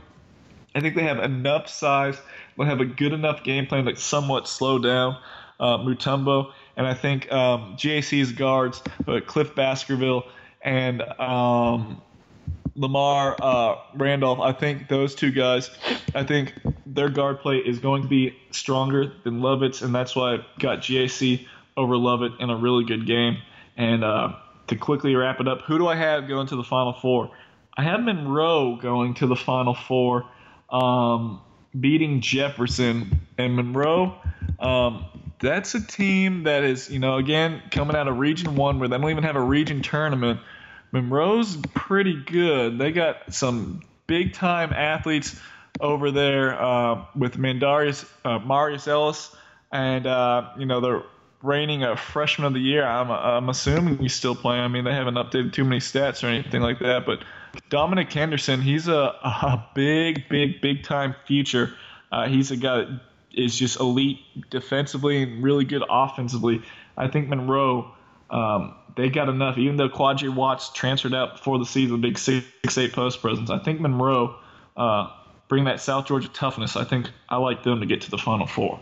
I think they have enough size. They'll have a good enough game plan to somewhat slow down uh. And I think um, GAC's guards, uh, Cliff Baskerville and um, Lamar uh, Randolph, I think those two guys, I think their guard play is going to be stronger than Lovett's, and that's why I got GAC over Lovett in a really good game. And uh, to quickly wrap it up, who do I have going to the Final Four? I have Monroe going to the Final Four um, beating Jefferson and Monroe. Um, that's a team that is, you know, again coming out of Region One where they don't even have a region tournament. Monroe's pretty good. They got some big time athletes over there uh, with Mandarius, uh, Marius Ellis, and uh, you know they're reigning a freshman of the year. I'm, I'm assuming he's still playing. I mean, they haven't updated too many stats or anything like that, but Dominic Henderson, he's a, a big, big, big time future. Uh, he's a guy that is just elite defensively and really good offensively. I think Monroe, um, they got enough. Even though Quadri Watts transferred out before the season, big six eight post presence. I think Monroe uh, bring that South Georgia toughness. I think I like them to get to the Final Four.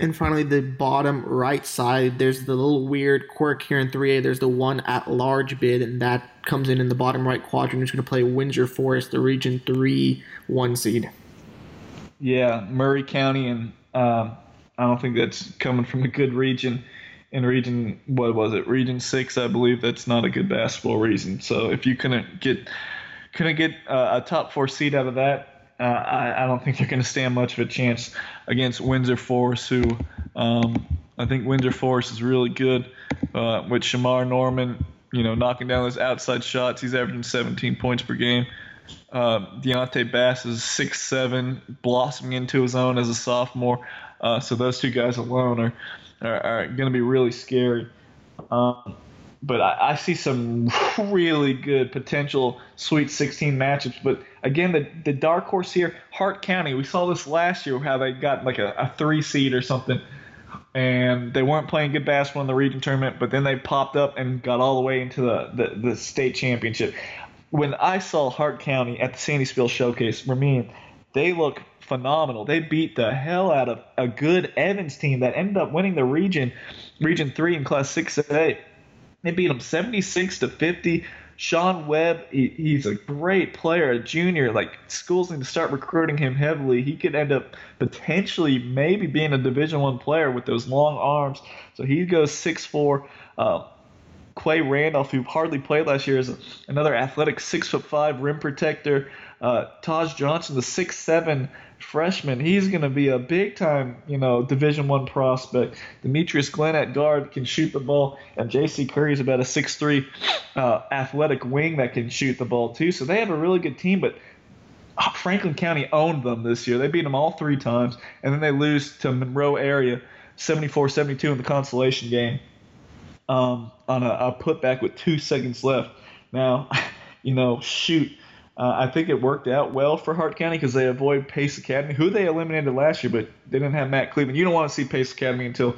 And finally, the bottom right side, there's the little weird quirk here in 3A. There's the one at large bid, and that comes in in the bottom right quadrant. It's going to play Windsor Forest, the Region 3 one seed. Yeah, Murray County, and um, I don't think that's coming from a good region. In Region, what was it? Region 6, I believe that's not a good basketball region. So if you couldn't get couldn't get uh, a top four seed out of that, uh, I, I, don't think they're going to stand much of a chance against Windsor Forest, who um, I think Windsor Forest is really good uh, with Shamar Norman, you know, knocking down those outside shots. He's averaging 17 points per game. Uh, Deontay Bass is six seven, blossoming into his own as a sophomore. Uh, so those two guys alone are are, are going to be really scary. Um, but I, I, see some really good potential Sweet 16 matchups. But again, the, the dark horse here, Hart County. We saw this last year how they got like a, a three seed or something, and they weren't playing good basketball in the region tournament. But then they popped up and got all the way into the, the, the state championship. When I saw Hart County at the Sandy Spill Showcase, Ramin, they look phenomenal. They beat the hell out of a good Evans team that ended up winning the region, Region Three in Class Six A. They beat them 76 to 50. Sean Webb, he, he's a great player, a junior. Like schools need to start recruiting him heavily. He could end up potentially maybe being a Division One player with those long arms. So he goes 6'4". Uh, Clay Randolph, who hardly played last year, is another athletic six foot five rim protector. Uh, Taj Johnson, the six seven freshman, he's going to be a big time, you know, Division One prospect. Demetrius Glenn at guard can shoot the ball, and J.C. Curry is about a six three uh, athletic wing that can shoot the ball too. So they have a really good team, but. Uh, Franklin County owned them this year. They beat them all three times, and then they lose to Monroe area 74-72 in the consolation game um, on a, a putback with two seconds left. Now, you know, shoot, uh, I think it worked out well for Hart County because they avoid Pace Academy, who they eliminated last year, but they didn't have Matt Cleveland. You don't want to see Pace Academy until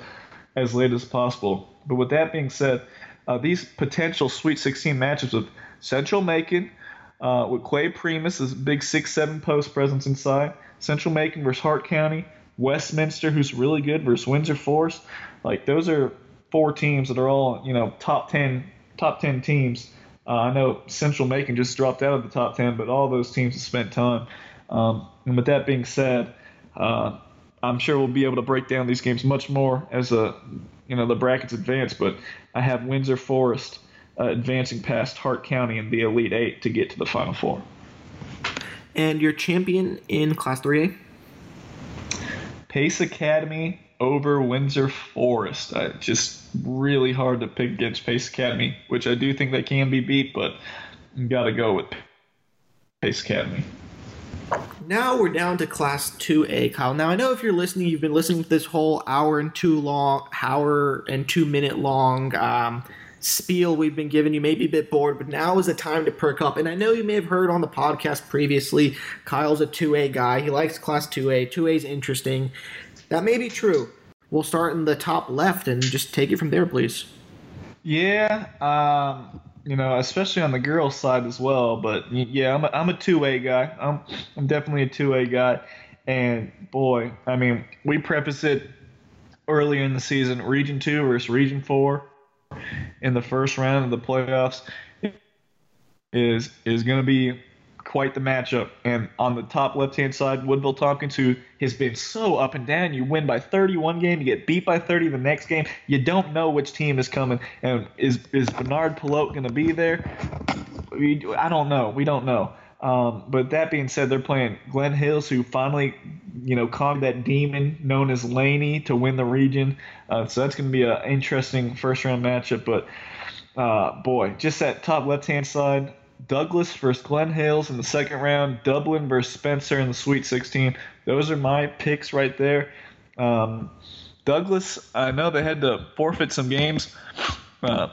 as late as possible. But with that being said, uh, these potential Sweet 16 matchups of Central Macon uh, with Clay Primus, a big six-seven post presence inside, Central Macon versus Hart County, Westminster, who's really good versus Windsor Forest. Like those are four teams that are all you know top ten top ten teams. Uh, I know Central Macon just dropped out of the top ten, but all those teams have spent time. Um, and with that being said, uh, I'm sure we'll be able to break down these games much more as a you know the brackets advance. But I have Windsor Forest uh, advancing past Hart County in the Elite Eight to get to the Final Four. And your champion in Class 3A? Pace Academy over Windsor Forest. I, just really hard to pick against Pace Academy, which I do think they can be beat, but got to go with Pace Academy. Now we're down to Class 2A, Kyle. Now I know if you're listening, you've been listening to this whole hour and two long, hour and two minute long um, spiel we've been giving you. May be a bit bored, but now is the time to perk up. And I know you may have heard on the podcast previously, Kyle's a 2A guy. He likes Class 2A. 2A is interesting. That may be true. We'll start in the top left and just take it from there, please. Yeah, um, you know, especially on the girls' side as well. But yeah, I'm a, I'm a two A guy. I'm I'm definitely a two A guy. And boy, I mean, we preface it earlier in the season, Region Two versus Region Four in the first round of the playoffs is is going to be quite the matchup. And on the top left hand side, Woodville Tompkins, who has been so up and down. You win by 31 game, you get beat by 30 the next game. You don't know which team is coming. And is is Bernard Pelote going to be there? We, I don't know. We don't know. Um, but that being said, they're playing Glen Hills, who finally, you know, conquered that demon known as Laney to win the region. Uh, so that's going to be an interesting first round matchup. But uh, boy, just that top left hand side, Douglas versus Glen Hills in the second round, Dublin versus Spencer in the Sweet 16. Those are my picks right there. Um, Douglas, I know they had to forfeit some games uh,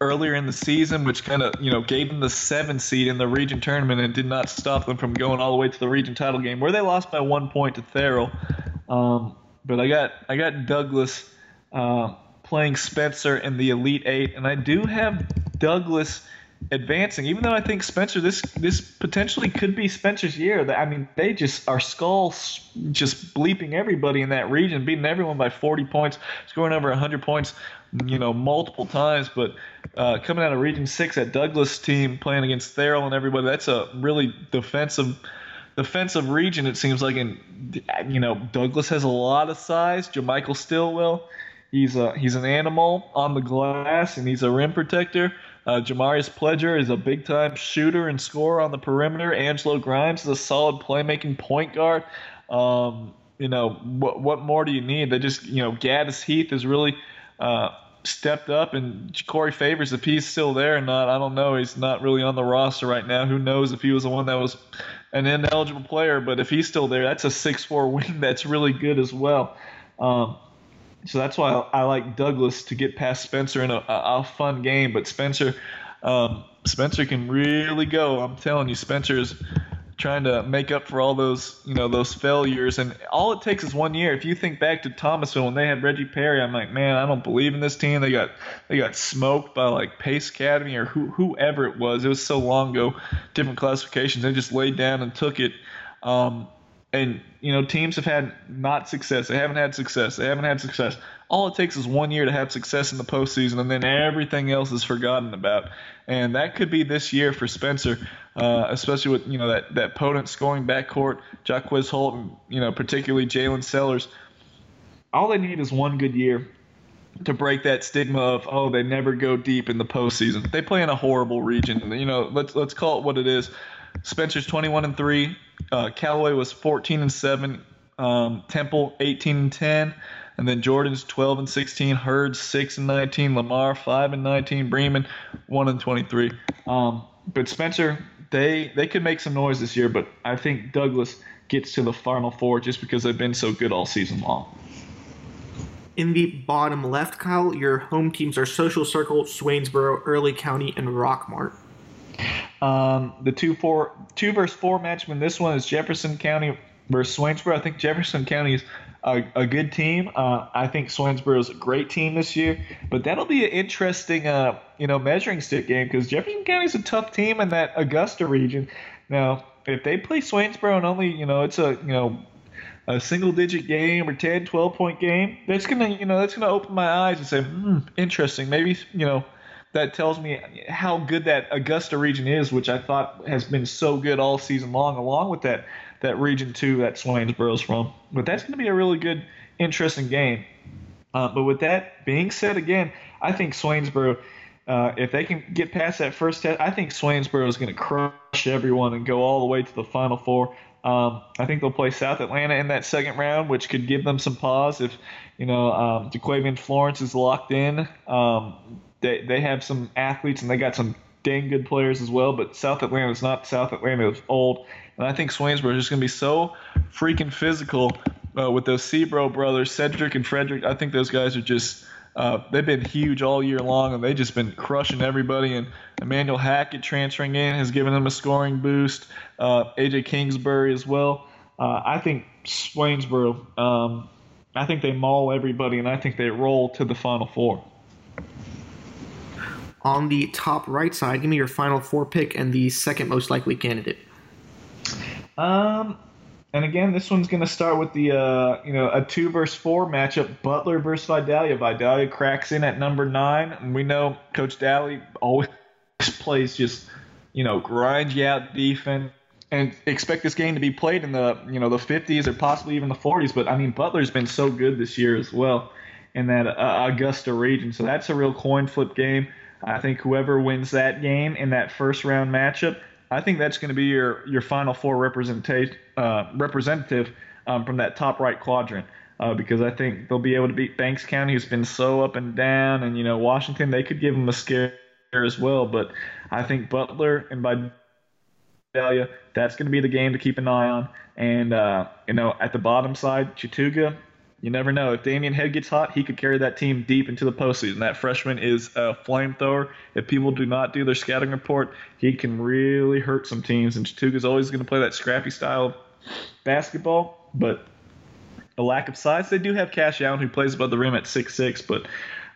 earlier in the season, which kind of you know gave them the seven seed in the region tournament and did not stop them from going all the way to the region title game, where they lost by one point to Therrell. Um, but I got I got Douglas uh, playing Spencer in the Elite Eight, and I do have Douglas advancing. Even though I think Spencer, this this potentially could be Spencer's year. I mean, they just are skulls just bleeping everybody in that region, beating everyone by 40 points, scoring over 100 points, you know, multiple times. But uh, coming out of Region Six, that Douglas team playing against Therrell and everybody, that's a really defensive. Defensive region, it seems like, and you know Douglas has a lot of size. Jamichael Stillwell, he's a he's an animal on the glass, and he's a rim protector. Uh, Jamarius Pledger is a big time shooter and scorer on the perimeter. Angelo Grimes is a solid playmaking point guard. Um, you know, what, what more do you need? They just, you know, Gaddis Heath is really uh, stepped up, and Corey Favors, if he's still there or not, I don't know. He's not really on the roster right now. Who knows if he was the one that was an ineligible player, but if he's still there, that's a six-four wing that's really good as well. Um, so that's why I, I, like Douglas to get past Spencer in a, a, a fun game. But Spencer, um, Spencer can really go. I'm telling you, Spencer's trying to make up for all those you know those failures. And all it takes is one year. If you think back to thomasville when they had reggie perry i'm like man i don't believe in this team. They got they got smoked by like pace academy or who, whoever it was. It was so long ago. Different classifications. They just laid down and took it. Um, and you know teams have had not success. They haven't had success. They haven't had success. All it takes is one year to have success in the postseason, and then everything else is forgotten about. And that could be this year for Spencer, uh, especially with you know that that potent scoring backcourt, Jacques Holt, and you know particularly Jalen Sellers. All they need is one good year to break that stigma of oh they never go deep in the postseason. They play in a horrible region. You know let's let's call it what it is. Spencer's 21 and three. Uh, Callaway was 14 and seven. Um, Temple 18 and 10. And then Jordan's 12 and 16. Hurd 6 and 19. Lamar 5 and 19. Bremen 1 and 23. Um, but Spencer, they they could make some noise this year, but I think Douglas gets to the Final Four just because they've been so good all season long. In the bottom left, Kyle, your home teams are Social Circle, Swainsboro, Early County, and Rockmart. Um, the two four two versus four matchup in this one is Jefferson County versus Swainsboro. I think Jefferson County is a, a good team. Uh, I think Swainsboro is a great team this year, but that'll be an interesting uh, you know measuring stick game because Jefferson County is a tough team in that Augusta region. Now, if they play Swainsboro and only you know it's a you know a single digit game or 10, 12 point game, that's gonna you know that's gonna open my eyes and say, hmm, interesting. Maybe you know that tells me how good that Augusta region is, which I thought has been so good all season long, along with that that region two that Swainsboro's from. But that's going to be a really good, interesting game. Uh, but with that being said, again, I think Swainsboro, uh, if they can get past that first test, I think Swainsboro is going to crush everyone and go all the way to the Final Four. Um, I think they'll play South Atlanta in that second round, which could give them some pause if you know um, DeQuavian Florence is locked in. Um, they they have some athletes and they got some dang good players as well. But South Atlanta is not South Atlanta. It's old, and I think Swainsboro is just going to be so freaking physical uh, with those Sebro brothers, Cedric and Frederick. I think those guys are just. Uh, they've been huge all year long, and they've just been crushing everybody. And Emmanuel Hackett transferring in has given them a scoring boost. Uh, AJ Kingsbury as well. Uh, I think Swainsboro. Um, I think they maul everybody, and I think they roll to the Final Four. On the top right side, give me your final four pick and the second most likely candidate. Um, and again, this one's going to start with the uh, you know a two versus four matchup: Butler versus Vidalia. Vidalia cracks in at number nine, and we know Coach Daly always plays just you know grind you out defense. And expect this game to be played in the you know the 50s or possibly even the 40s. But I mean, Butler's been so good this year as well in that uh, Augusta region, so that's a real coin flip game. I think whoever wins that game in that first round matchup, I think that's going to be your your final four representation uh, representative um, from that top right quadrant. Uh, because I think they'll be able to beat Banks County, who's been so up and down, and you know Washington, they could give them a scare as well. But I think Butler and by Vidalia, that's going to be the game to keep an eye on. And uh, you know, at the bottom side, Chattooga, you never know. If Damian Head gets hot, he could carry that team deep into the postseason. That freshman is a flamethrower. If people do not do their scouting report, he can really hurt some teams. And is always going to play that scrappy style of basketball, but a lack of size. They do have Cash Allen, who plays above the rim at six six, but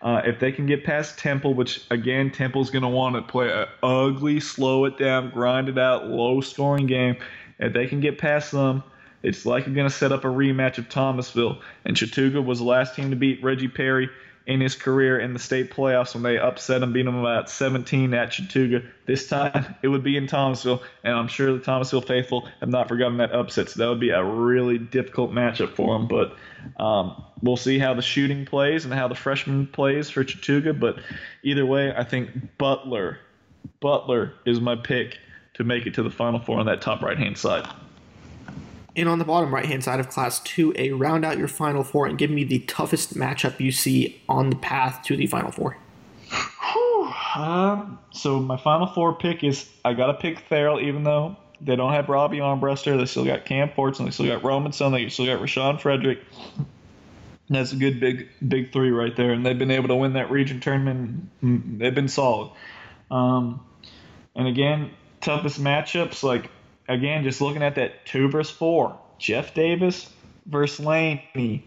uh, if they can get past Temple, which again Temple's going to want to play an ugly, slow it down, grind it out, low scoring game. If they can get past them it's likely going to set up a rematch of Thomasville. And Chattooga was the last team to beat Reggie Perry in his career in the state playoffs when they upset him, beat him about 17 at Chattooga. This time it would be in Thomasville, and I'm sure the Thomasville faithful have not forgotten that upset. So that would be a really difficult matchup for them. But um, we'll see how the shooting plays and how the freshman plays for Chattooga. But either way, I think Butler, Butler is my pick to make it to the Final Four on that top right hand side. And on the bottom right hand side of Class 2A, round out your Final Four and give me the toughest matchup you see on the path to the Final Four. Um, so my Final Four pick is I got to pick Therrell, even though they don't have Robbie Armbruster. They still got Cam Fortson. They still got Romanson. They still got Rashawn Frederick. That's a good big big three right there, and they've been able to win that region tournament. They've been solid. Um, and again, toughest matchups like again, just looking at that two versus four, Jeff Davis versus Laney.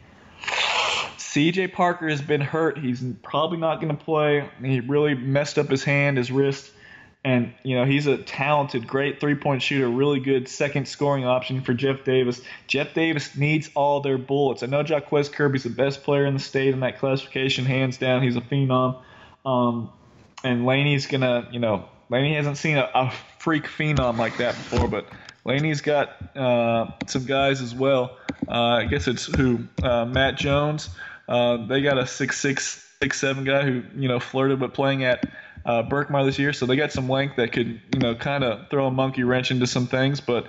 CJ Parker has been hurt. He's probably not going to play. He really messed up his hand, his wrist. And, you know, he's a talented, great three point shooter, really good second scoring option for Jeff Davis. Jeff Davis needs all their bullets. I know Jaquez Kirby's the best player in the state in that classification, hands down. He's a phenom. Um, and Laney's going to, you know, Laney hasn't seen a, a, freak phenom like that before, but Laney's got uh, some guys as well. Uh, I guess it's who? Uh, Matt Jones. Uh, they got a six six six seven guy who, you know, flirted with playing at uh, Berkmar this year, so they got some length that could, you know, kind of throw a monkey wrench into some things. But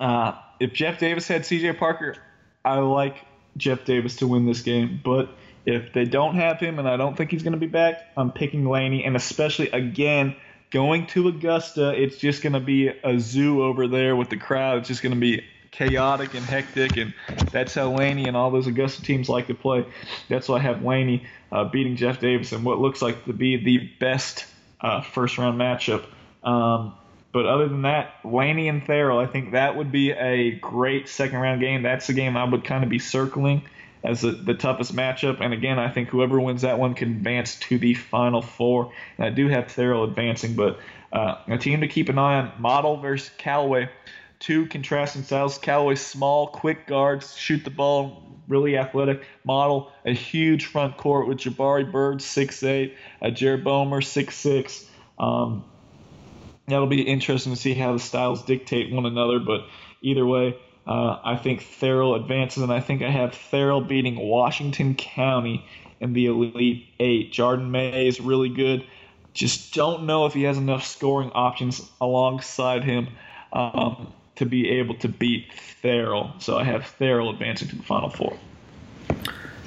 uh, if Jeff Davis had C.J. Parker, I like Jeff Davis to win this game. But if they don't have him, and I don't think he's going to be back, I'm picking Laney, and especially again going to Augusta, it's just going to be a zoo over there with the crowd. It's just going to be chaotic and hectic, and that's how Laney and all those Augusta teams like to play. That's why I have Laney uh, beating Jeff Davis in what looks like to be the best uh, first round matchup. Um, but other than that, Laney and Therrell, I think that would be a great second round game. That's the game I would kind of be circling as the, the toughest matchup. And again, I think whoever wins that one can advance to the final four. And I do have Therrell advancing, but uh, a team to keep an eye on Model versus Callaway two contrasting styles. Callaway small, quick guards, shoot the ball, really athletic. Model a huge front court with Jabari Bird six eight, a Jared Bomer six six. Um, that'll be interesting to see how the styles dictate one another. But either way, uh, I think Therrell advances, and I think I have Therrell beating Washington County in the Elite Eight. Jordan May is really good. Just don't know if he has enough scoring options alongside him. Um, to be able to beat Therrell. So I have Therrell advancing to the Final Four.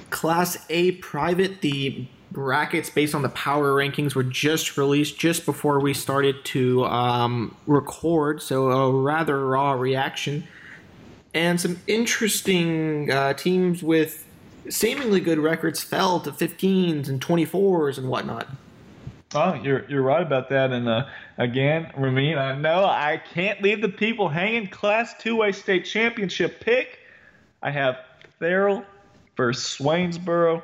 Class A private, the brackets based on the power rankings were just released just before we started to um, record, so a rather raw reaction. And some interesting uh, teams with seemingly good records fell to 15s and 24s and whatnot. Oh, you're you're right about that. And uh, again, Ramin, I know I can't leave the people hanging. Class 2A state championship pick. I have Therrell versus Swainsboro.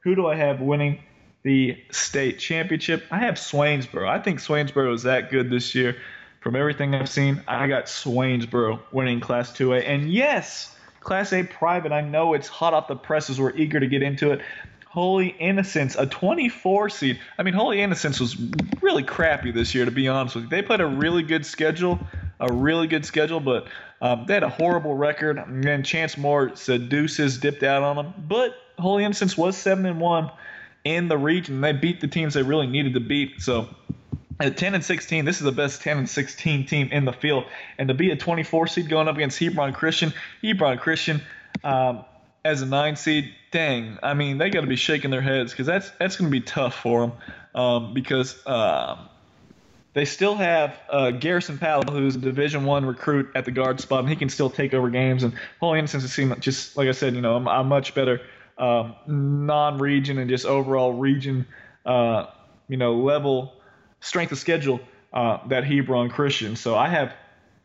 Who do I have winning the state championship? I have Swainsboro. I think Swainsboro is that good this year. From everything I've seen, I got Swainsboro winning Class 2A. And yes, Class A private. I know it's hot off the presses. We're eager to get into it. Holy Innocents, a 24 seed. I mean, Holy Innocents was really crappy this year, to be honest with you. They played a really good schedule, a really good schedule, but um, they had a horrible record. And then Chance Moore seduces dipped out on them. But Holy Innocents was 7 and 1 in the region. They beat the teams they really needed to beat. So at 10 and 16, this is the best 10 and 16 team in the field. And to be a 24 seed going up against Hebron Christian, Hebron Christian, um, as a nine seed, dang, I mean, they got to be shaking their heads because that's that's going to be tough for them um, because uh, they still have uh, Garrison Powell, who's a Division One recruit at the guard spot, and he can still take over games. And Holy Innocents has seen just like I said, you know, a much better um, non-region and just overall region, uh, you know, level strength of schedule uh, that Hebron Christian. So I have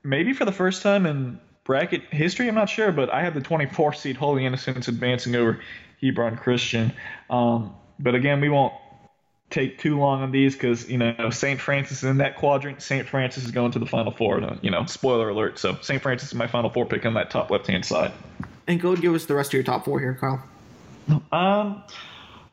maybe for the first time in bracket history. I'm not sure, but I have the 24 seed Holy Innocents advancing over Hebron Christian. Um, but again, we won't take too long on these because you know St. Francis is in that quadrant. St. Francis is going to the Final Four. You know, spoiler alert. So St. Francis is my Final Four pick on that top left hand side. And go and give us the rest of your top four here, Kyle. Um.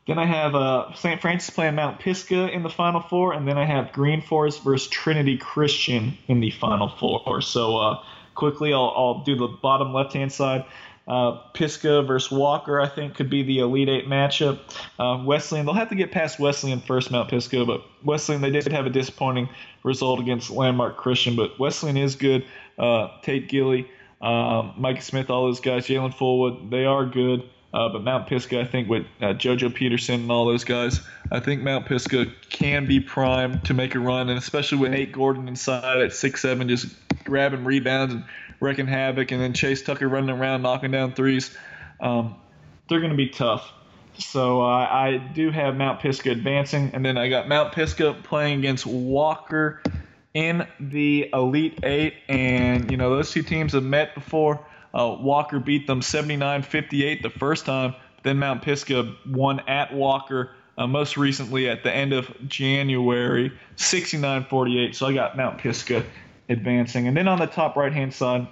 Then I have uh, St. Francis playing Mount Pisgah in the Final Four, and then I have Green Forest versus Trinity Christian in the Final Four. So uh, quickly. I'll, I'll do the bottom left hand side. Uh, Pisgah versus Walker, I think, could be the Elite Eight matchup. Um, Wesleyan, they'll have to get past Wesleyan first, Mount Pisgah, but Wesleyan, they did have a disappointing result against Landmark Christian, but Wesleyan is good. Uh, Tate Gilly, um, Mike Smith, all those guys, Jalen Fullwood, they are good. Uh, but Mount Pisgah, I think with uh, JoJo Peterson and all those guys, I think Mount Pisgah can be primed to make a run, and especially with Nate Gordon inside at six seven, just grabbing rebounds and wrecking havoc, and then Chase Tucker running around knocking down threes. Um, they're going to be tough. So uh, I do have Mount Pisgah advancing, and then I got Mount Pisgah playing against Walker in the Elite Eight, and you know those two teams have met before. Uh, Walker beat them 79-58 the first time. Then Mount Pisgah won at Walker Uh, most recently at the end of January, 69-48. So I got Mount Pisgah advancing. And then on the top right hand side,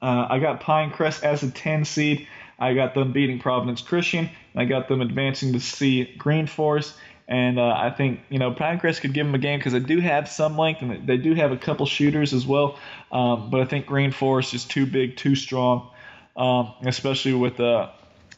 uh, I got Pinecrest as a 10 seed. I got them beating Providence Christian. I got them advancing to see Green Forest. And uh, I think you know Pinecrest could give them a game because they do have some length and they do have a couple shooters as well. Um, but I think Green Forest is too big, too strong, um, especially with uh,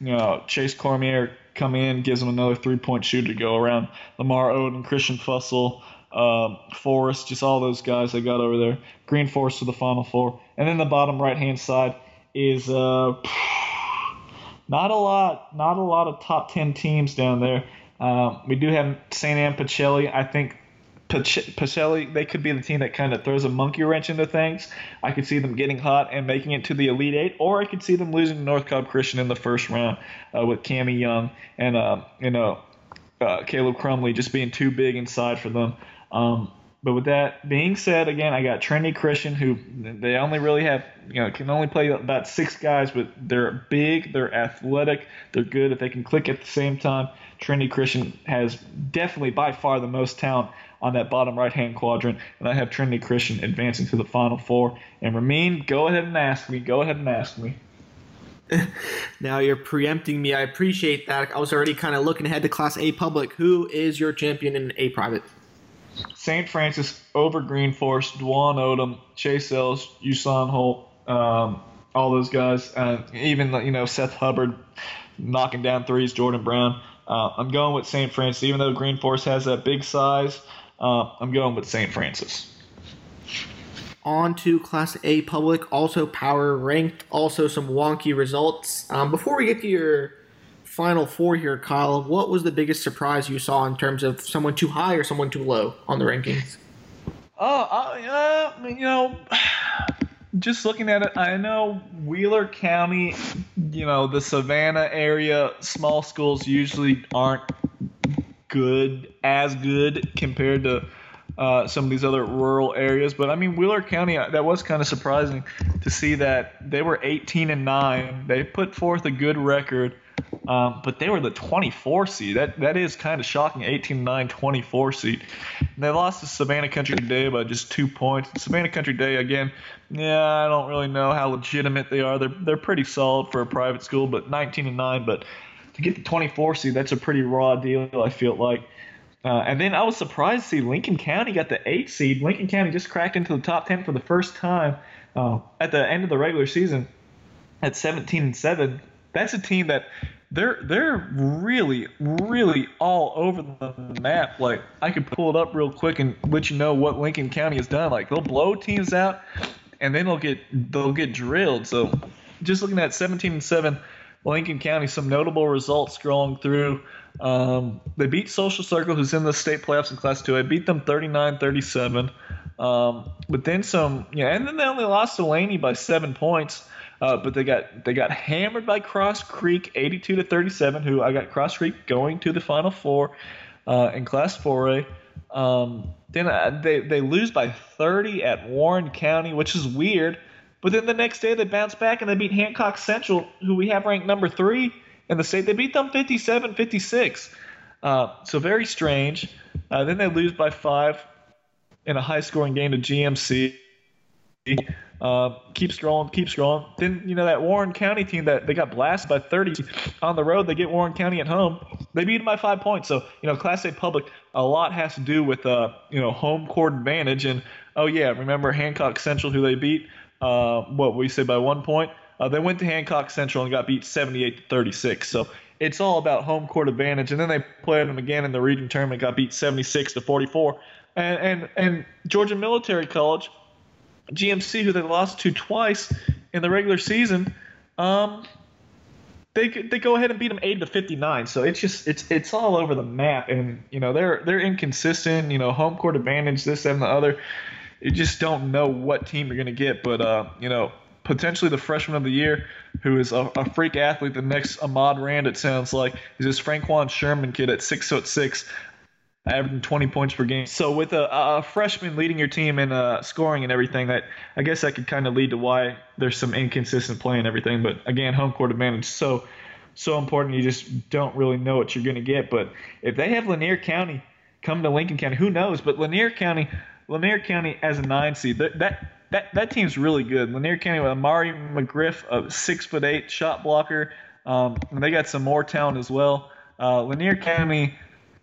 you know Chase Cormier come in, gives them another three-point shooter to go around. Lamar Odom, Christian Fussell, um, Forest, just all those guys they got over there. Green Forest to the Final Four, and then the bottom right-hand side is uh, not a lot, not a lot of top ten teams down there. Um, we do have St. Anne Pacelli. I think Pacelli, they could be the team that kind of throws a monkey wrench into things. I could see them getting hot and making it to the Elite Eight, or I could see them losing to North Cobb Christian in the first round uh, with Cami Young and uh, you know uh, Caleb Crumley just being too big inside for them. Um, but with that being said, again, I got Trinity Christian, who they only really have, you know, can only play about six guys, but they're big, they're athletic, they're good if they can click at the same time. Trinity Christian has definitely by far the most talent on that bottom right hand quadrant, and I have Trinity Christian advancing to the Final Four. And Ramin, go ahead and ask me. Go ahead and ask me. now you're preempting me. I appreciate that. I was already kind of looking ahead to Class A Public. Who is your champion in A Private? St. Francis over Green Forest, Dwan Odom, Chase Ellis, Usain Holt, um, all those guys, even you know Seth Hubbard knocking down threes, Jordan Brown. Uh, I'm going with St. Francis, even though Green Forest has that big size. Uh, I'm going with St. Francis. On to Class A Public, also power ranked, also some wonky results. Um, before we get to your final four here, Kyle, what was the biggest surprise you saw in terms of someone too high or someone too low on the rankings? Oh, uh, uh, you know, just looking at it, I know Wheeler County, you know, the Savannah area, small schools usually aren't good, as good compared to uh, some of these other rural areas. But I mean, Wheeler County, uh, that was kind of surprising to see that they were 18 and 9. They put forth a good record. Um, but they were the 24 seed. That that is kind of shocking. 18 9 24 seed. And they lost to Savannah Country Day by just two points. Savannah Country Day again. Yeah, I don't really know how legitimate they are. They're they're pretty solid for a private school, but 19 and 9. But to get the 24 seed, that's a pretty raw deal. I feel like. Uh, and then I was surprised to see Lincoln County got the eight seed. Lincoln County just cracked into the top 10 for the first time uh, at the end of the regular season at 17 and 7. That's a team that they're they're really really all over the map. Like I could pull it up real quick and let you know what Lincoln County has done. Like they'll blow teams out, and then they'll get they'll get drilled. So just looking at 17 and seven, Lincoln County, some notable results scrolling through. Um, they beat Social Circle, who's in the state playoffs in Class Two. I beat them 39-37. Um, but then some, yeah, and then they only lost to Laney by seven points. Uh, but they got they got hammered by Cross Creek, 82 to 37. Who I got Cross Creek going to the Final Four uh, in Class 4A. Um, then uh, they they lose by 30 at Warren County, which is weird. But then the next day they bounce back and they beat Hancock Central, who we have ranked number three in the state. They beat them 57-56. Uh, so very strange. Uh, then they lose by five in a high-scoring game to GMC. Uh, keep scrolling, keep scrolling. Then you know that Warren County team that they got blasted by 30 on the road. They get Warren County at home. They beat them by five points. So you know, Class A public, a lot has to do with uh, you know home court advantage. And oh yeah, remember Hancock Central who they beat? Uh, what we say by one point? Uh, they went to Hancock Central and got beat 78 to 36. So it's all about home court advantage. And then they played them again in the region tournament, got beat 76 to 44. And and and Georgia Military College GMC, who they lost to twice in the regular season, um, they they go ahead and beat them 80 to 59. So it's just it's it's all over the map, and you know they're they're inconsistent. You know, home court advantage, this and the other. You just don't know what team you're gonna get, but uh, you know potentially the freshman of the year, who is a, a, freak athlete. The next Ahmad Rand, it sounds like, is this Franquan Sherman kid at six foot six averaging 20 points per game. So with a, a freshman leading your team in uh, scoring and everything, that I guess that could kind of lead to why there's some inconsistent play and everything. But again, home court advantage. So so important. You just don't really know what you're going to get. But if they have Lanier County come to Lincoln County, who knows? But Lanier County, Lanier County as a nine seed, that that that, that team's really good. Lanier County with Amari McGriff, a six foot eight shot blocker. Um, and they got some more talent as well. Uh, Lanier County,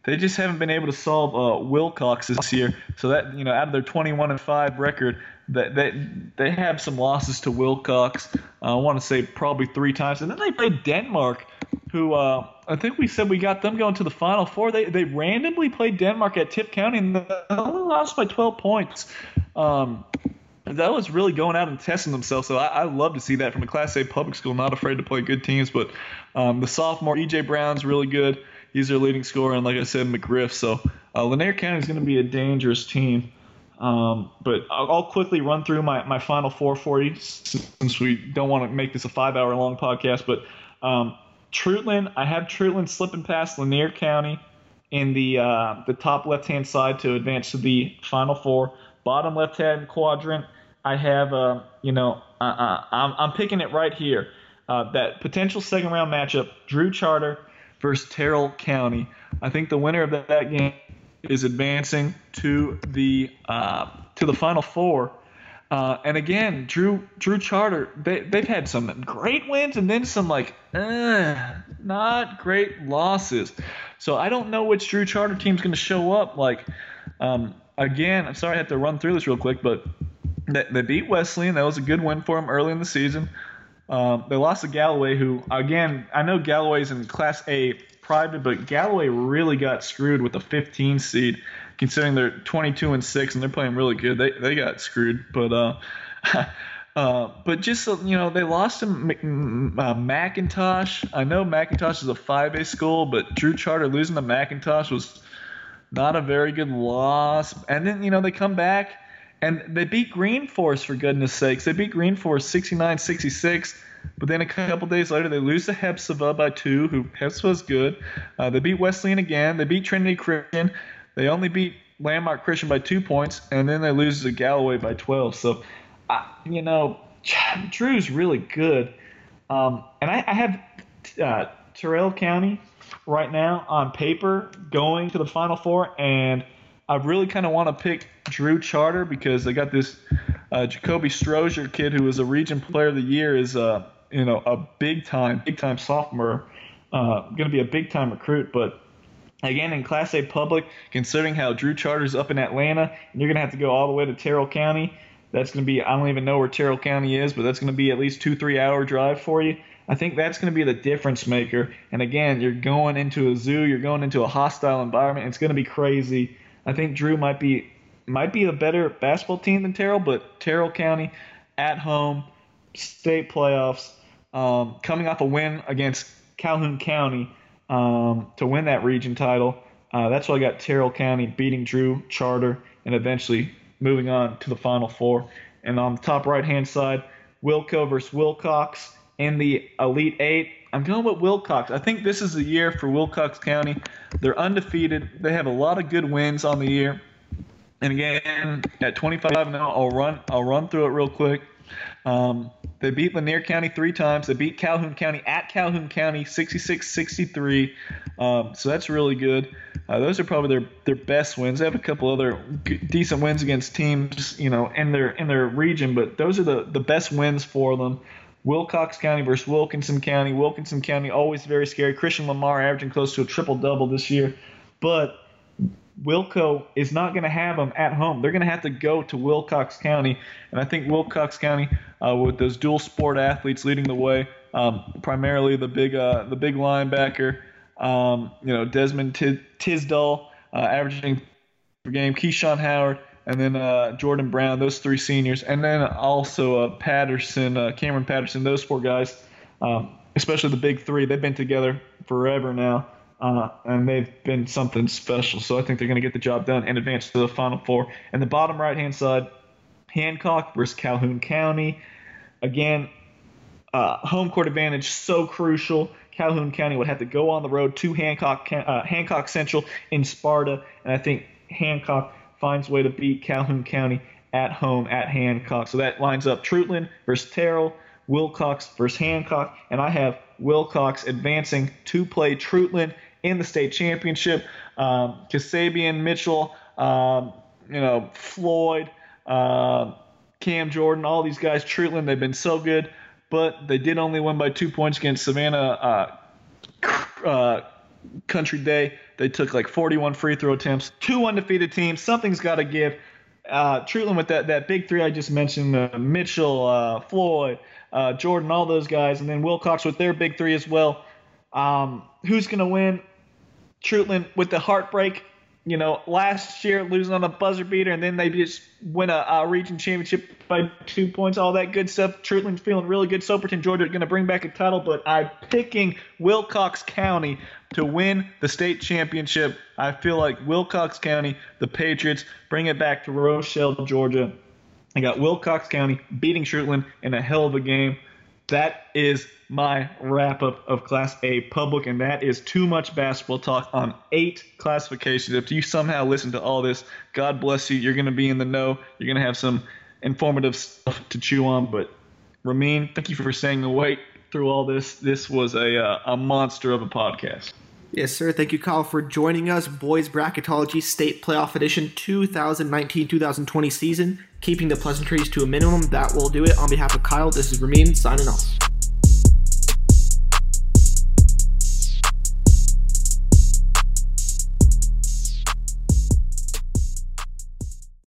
they just haven't been able to solve uh, Wilcox this year. So that you know, out of their 21 and five record, that they, they have some losses to Wilcox. Uh, I want to say probably three times, and then they played Denmark, who uh, I think we said we got them going to the Final Four. They they randomly played Denmark at Tift County and they only lost by 12 points. Um, that was really going out and testing themselves. So I, I, love to see that from a Class A public school, not afraid to play good teams. But um, the sophomore EJ Brown's really good. He's their leading scorer, and like I said, McGriff. So uh, Lanier County is going to be a dangerous team. Um, but I'll, I'll, quickly run through my, my final four for you since we don't want to make this a five hour long podcast. But um, Treutlen, I have Treutlen slipping past Lanier County in the uh, the top left hand side to advance to the final four. Bottom left hand quadrant, I have uh, you know uh, uh, I'm, I'm picking it right here. Uh, that potential second round matchup, Drew Charter versus Terrell County. I think the winner of that, that game is advancing to the uh, to the final four. Uh, and again, Drew Drew Charter, they they've had some great wins and then some like uh, not great losses. So I don't know which Drew Charter team's going to show up. Like um, again, I'm sorry I have to run through this real quick, but they, they beat Wesleyan. That was a good win for them early in the season. Um, they lost to Galloway, who again I know Galloway's in Class A private, but Galloway really got screwed with a 15 seed, considering they're 22 and six and they're playing really good. They they got screwed, but uh. Uh, but just you know, they lost to uh, McIntosh. I know McIntosh is a 5A school, but Drew Charter losing to McIntosh was not a very good loss. And then you know they come back and they beat Green Forest for goodness sakes. They beat Green Forest 69-66. But then a couple days later, they lose to Hephzibah by two, who Hephzibah's good. Uh, they beat Wesleyan again. They beat Trinity Christian. They only beat Landmark Christian by two points, and then they lose to Galloway by 12. So, uh, you know, Drew's really good. Um, and I, I have uh, Terrell County right now on paper going to the Final Four, and I really kind of want to pick Drew Charter because they got this uh, Jacoby Strozier kid who was a Region Player of the Year is uh, you know a big time big time sophomore, uh, going to be a big time recruit. But again, in Class A public, considering how Drew Charter's up in Atlanta, and you're going to have to go all the way to Terrell County. That's going to be I don't even know where Terrell County is, but that's going to be at least two three hour drive for you. I think that's going to be the difference maker. And again, you're going into a zoo, you're going into a hostile environment. It's going to be crazy. I think Drew might be might be a better basketball team than Terrell, but Terrell County at home, state playoffs, um, coming off a win against Calhoun County um, to win that region title. Uh, that's why I got Terrell County beating Drew Charter and eventually moving on to the Final Four. And on the top right hand side, Wilco versus Wilcox in the Elite Eight. I'm going with Wilcox. I think this is the year for Wilcox County. They're undefeated. They have a lot of good wins on the year. And again, at 25 now, I'll run I'll run through it real quick. Um, they beat Lanier County three times. They beat Calhoun County at Calhoun County 66-63. Um, so that's really good. Uh, those are probably their, their best wins. They have a couple other decent wins against teams, you know, in their in their region, but those are the, the best wins for them. Wilcox County versus Wilkinson County. Wilkinson County always very scary. Christian Lamar averaging close to a triple double this year, but Wilco is not going to have them at home. They're going to have to go to Wilcox County, and I think Wilcox County, uh, with those dual sport athletes leading the way, um, primarily the big uh, the big linebacker, um, you know Desmond T- Tisdall, uh, averaging per game, Keyshawn Howard, and then uh, Jordan Brown, those three seniors, and then also uh, Patterson, uh, Cameron Patterson, those four guys, um, especially the big three. They've been together forever now uh, and they've been something special. So I think they're going to get the job done and advance to the Final Four. And the bottom right hand side, Hancock versus Calhoun County. Again, uh, home court advantage so crucial. Calhoun County would have to go on the road to Hancock uh, Hancock Central in Sparta, and I think Hancock finds a way to beat Calhoun County at home at Hancock. So that lines up Treutlen versus Terrell, Wilcox versus Hancock, and I have Wilcox advancing to play Treutlen in the state championship. Um, Kasabian, Mitchell, um, you know, Floyd, uh, Cam Jordan, all these guys, Treutlen, they've been so good, but they did only win by two points against Savannah uh, uh, Country Day. They took like 41 free throw attempts, two undefeated teams. Something's got to give. Uh, Treutlen with that, that big three I just mentioned, uh, Mitchell, uh, Floyd, uh, Jordan, all those guys, and then Wilcox with their big three as well. Um, who's going to win? Treutlen with the heartbreak you know, last year losing on a buzzer beater, and then they just win a, a region championship by two points, all that good stuff. Treutlen feeling really good. Soperton, Georgia, going to bring back a title, but I'm picking Wilcox County to win the state championship. I feel like Wilcox County, the Patriots, bring it back to Rochelle, Georgia. I got Wilcox County beating Treutlen in a hell of a game. That is my wrap up of Class A public, and that is too much basketball talk on eight classifications. If you somehow listen to all this, God bless you. You're going to be in the know. You're going to have some informative stuff to chew on. But Ramin, thank you for staying wait through all this. This was a uh, a monster of a podcast. Yes, sir. Thank you, Kyle, for joining us. Boys Bracketology State Playoff Edition 2019 2020 season. Keeping the pleasantries to a minimum. That will do it. On behalf of Kyle, this is Ramin signing off.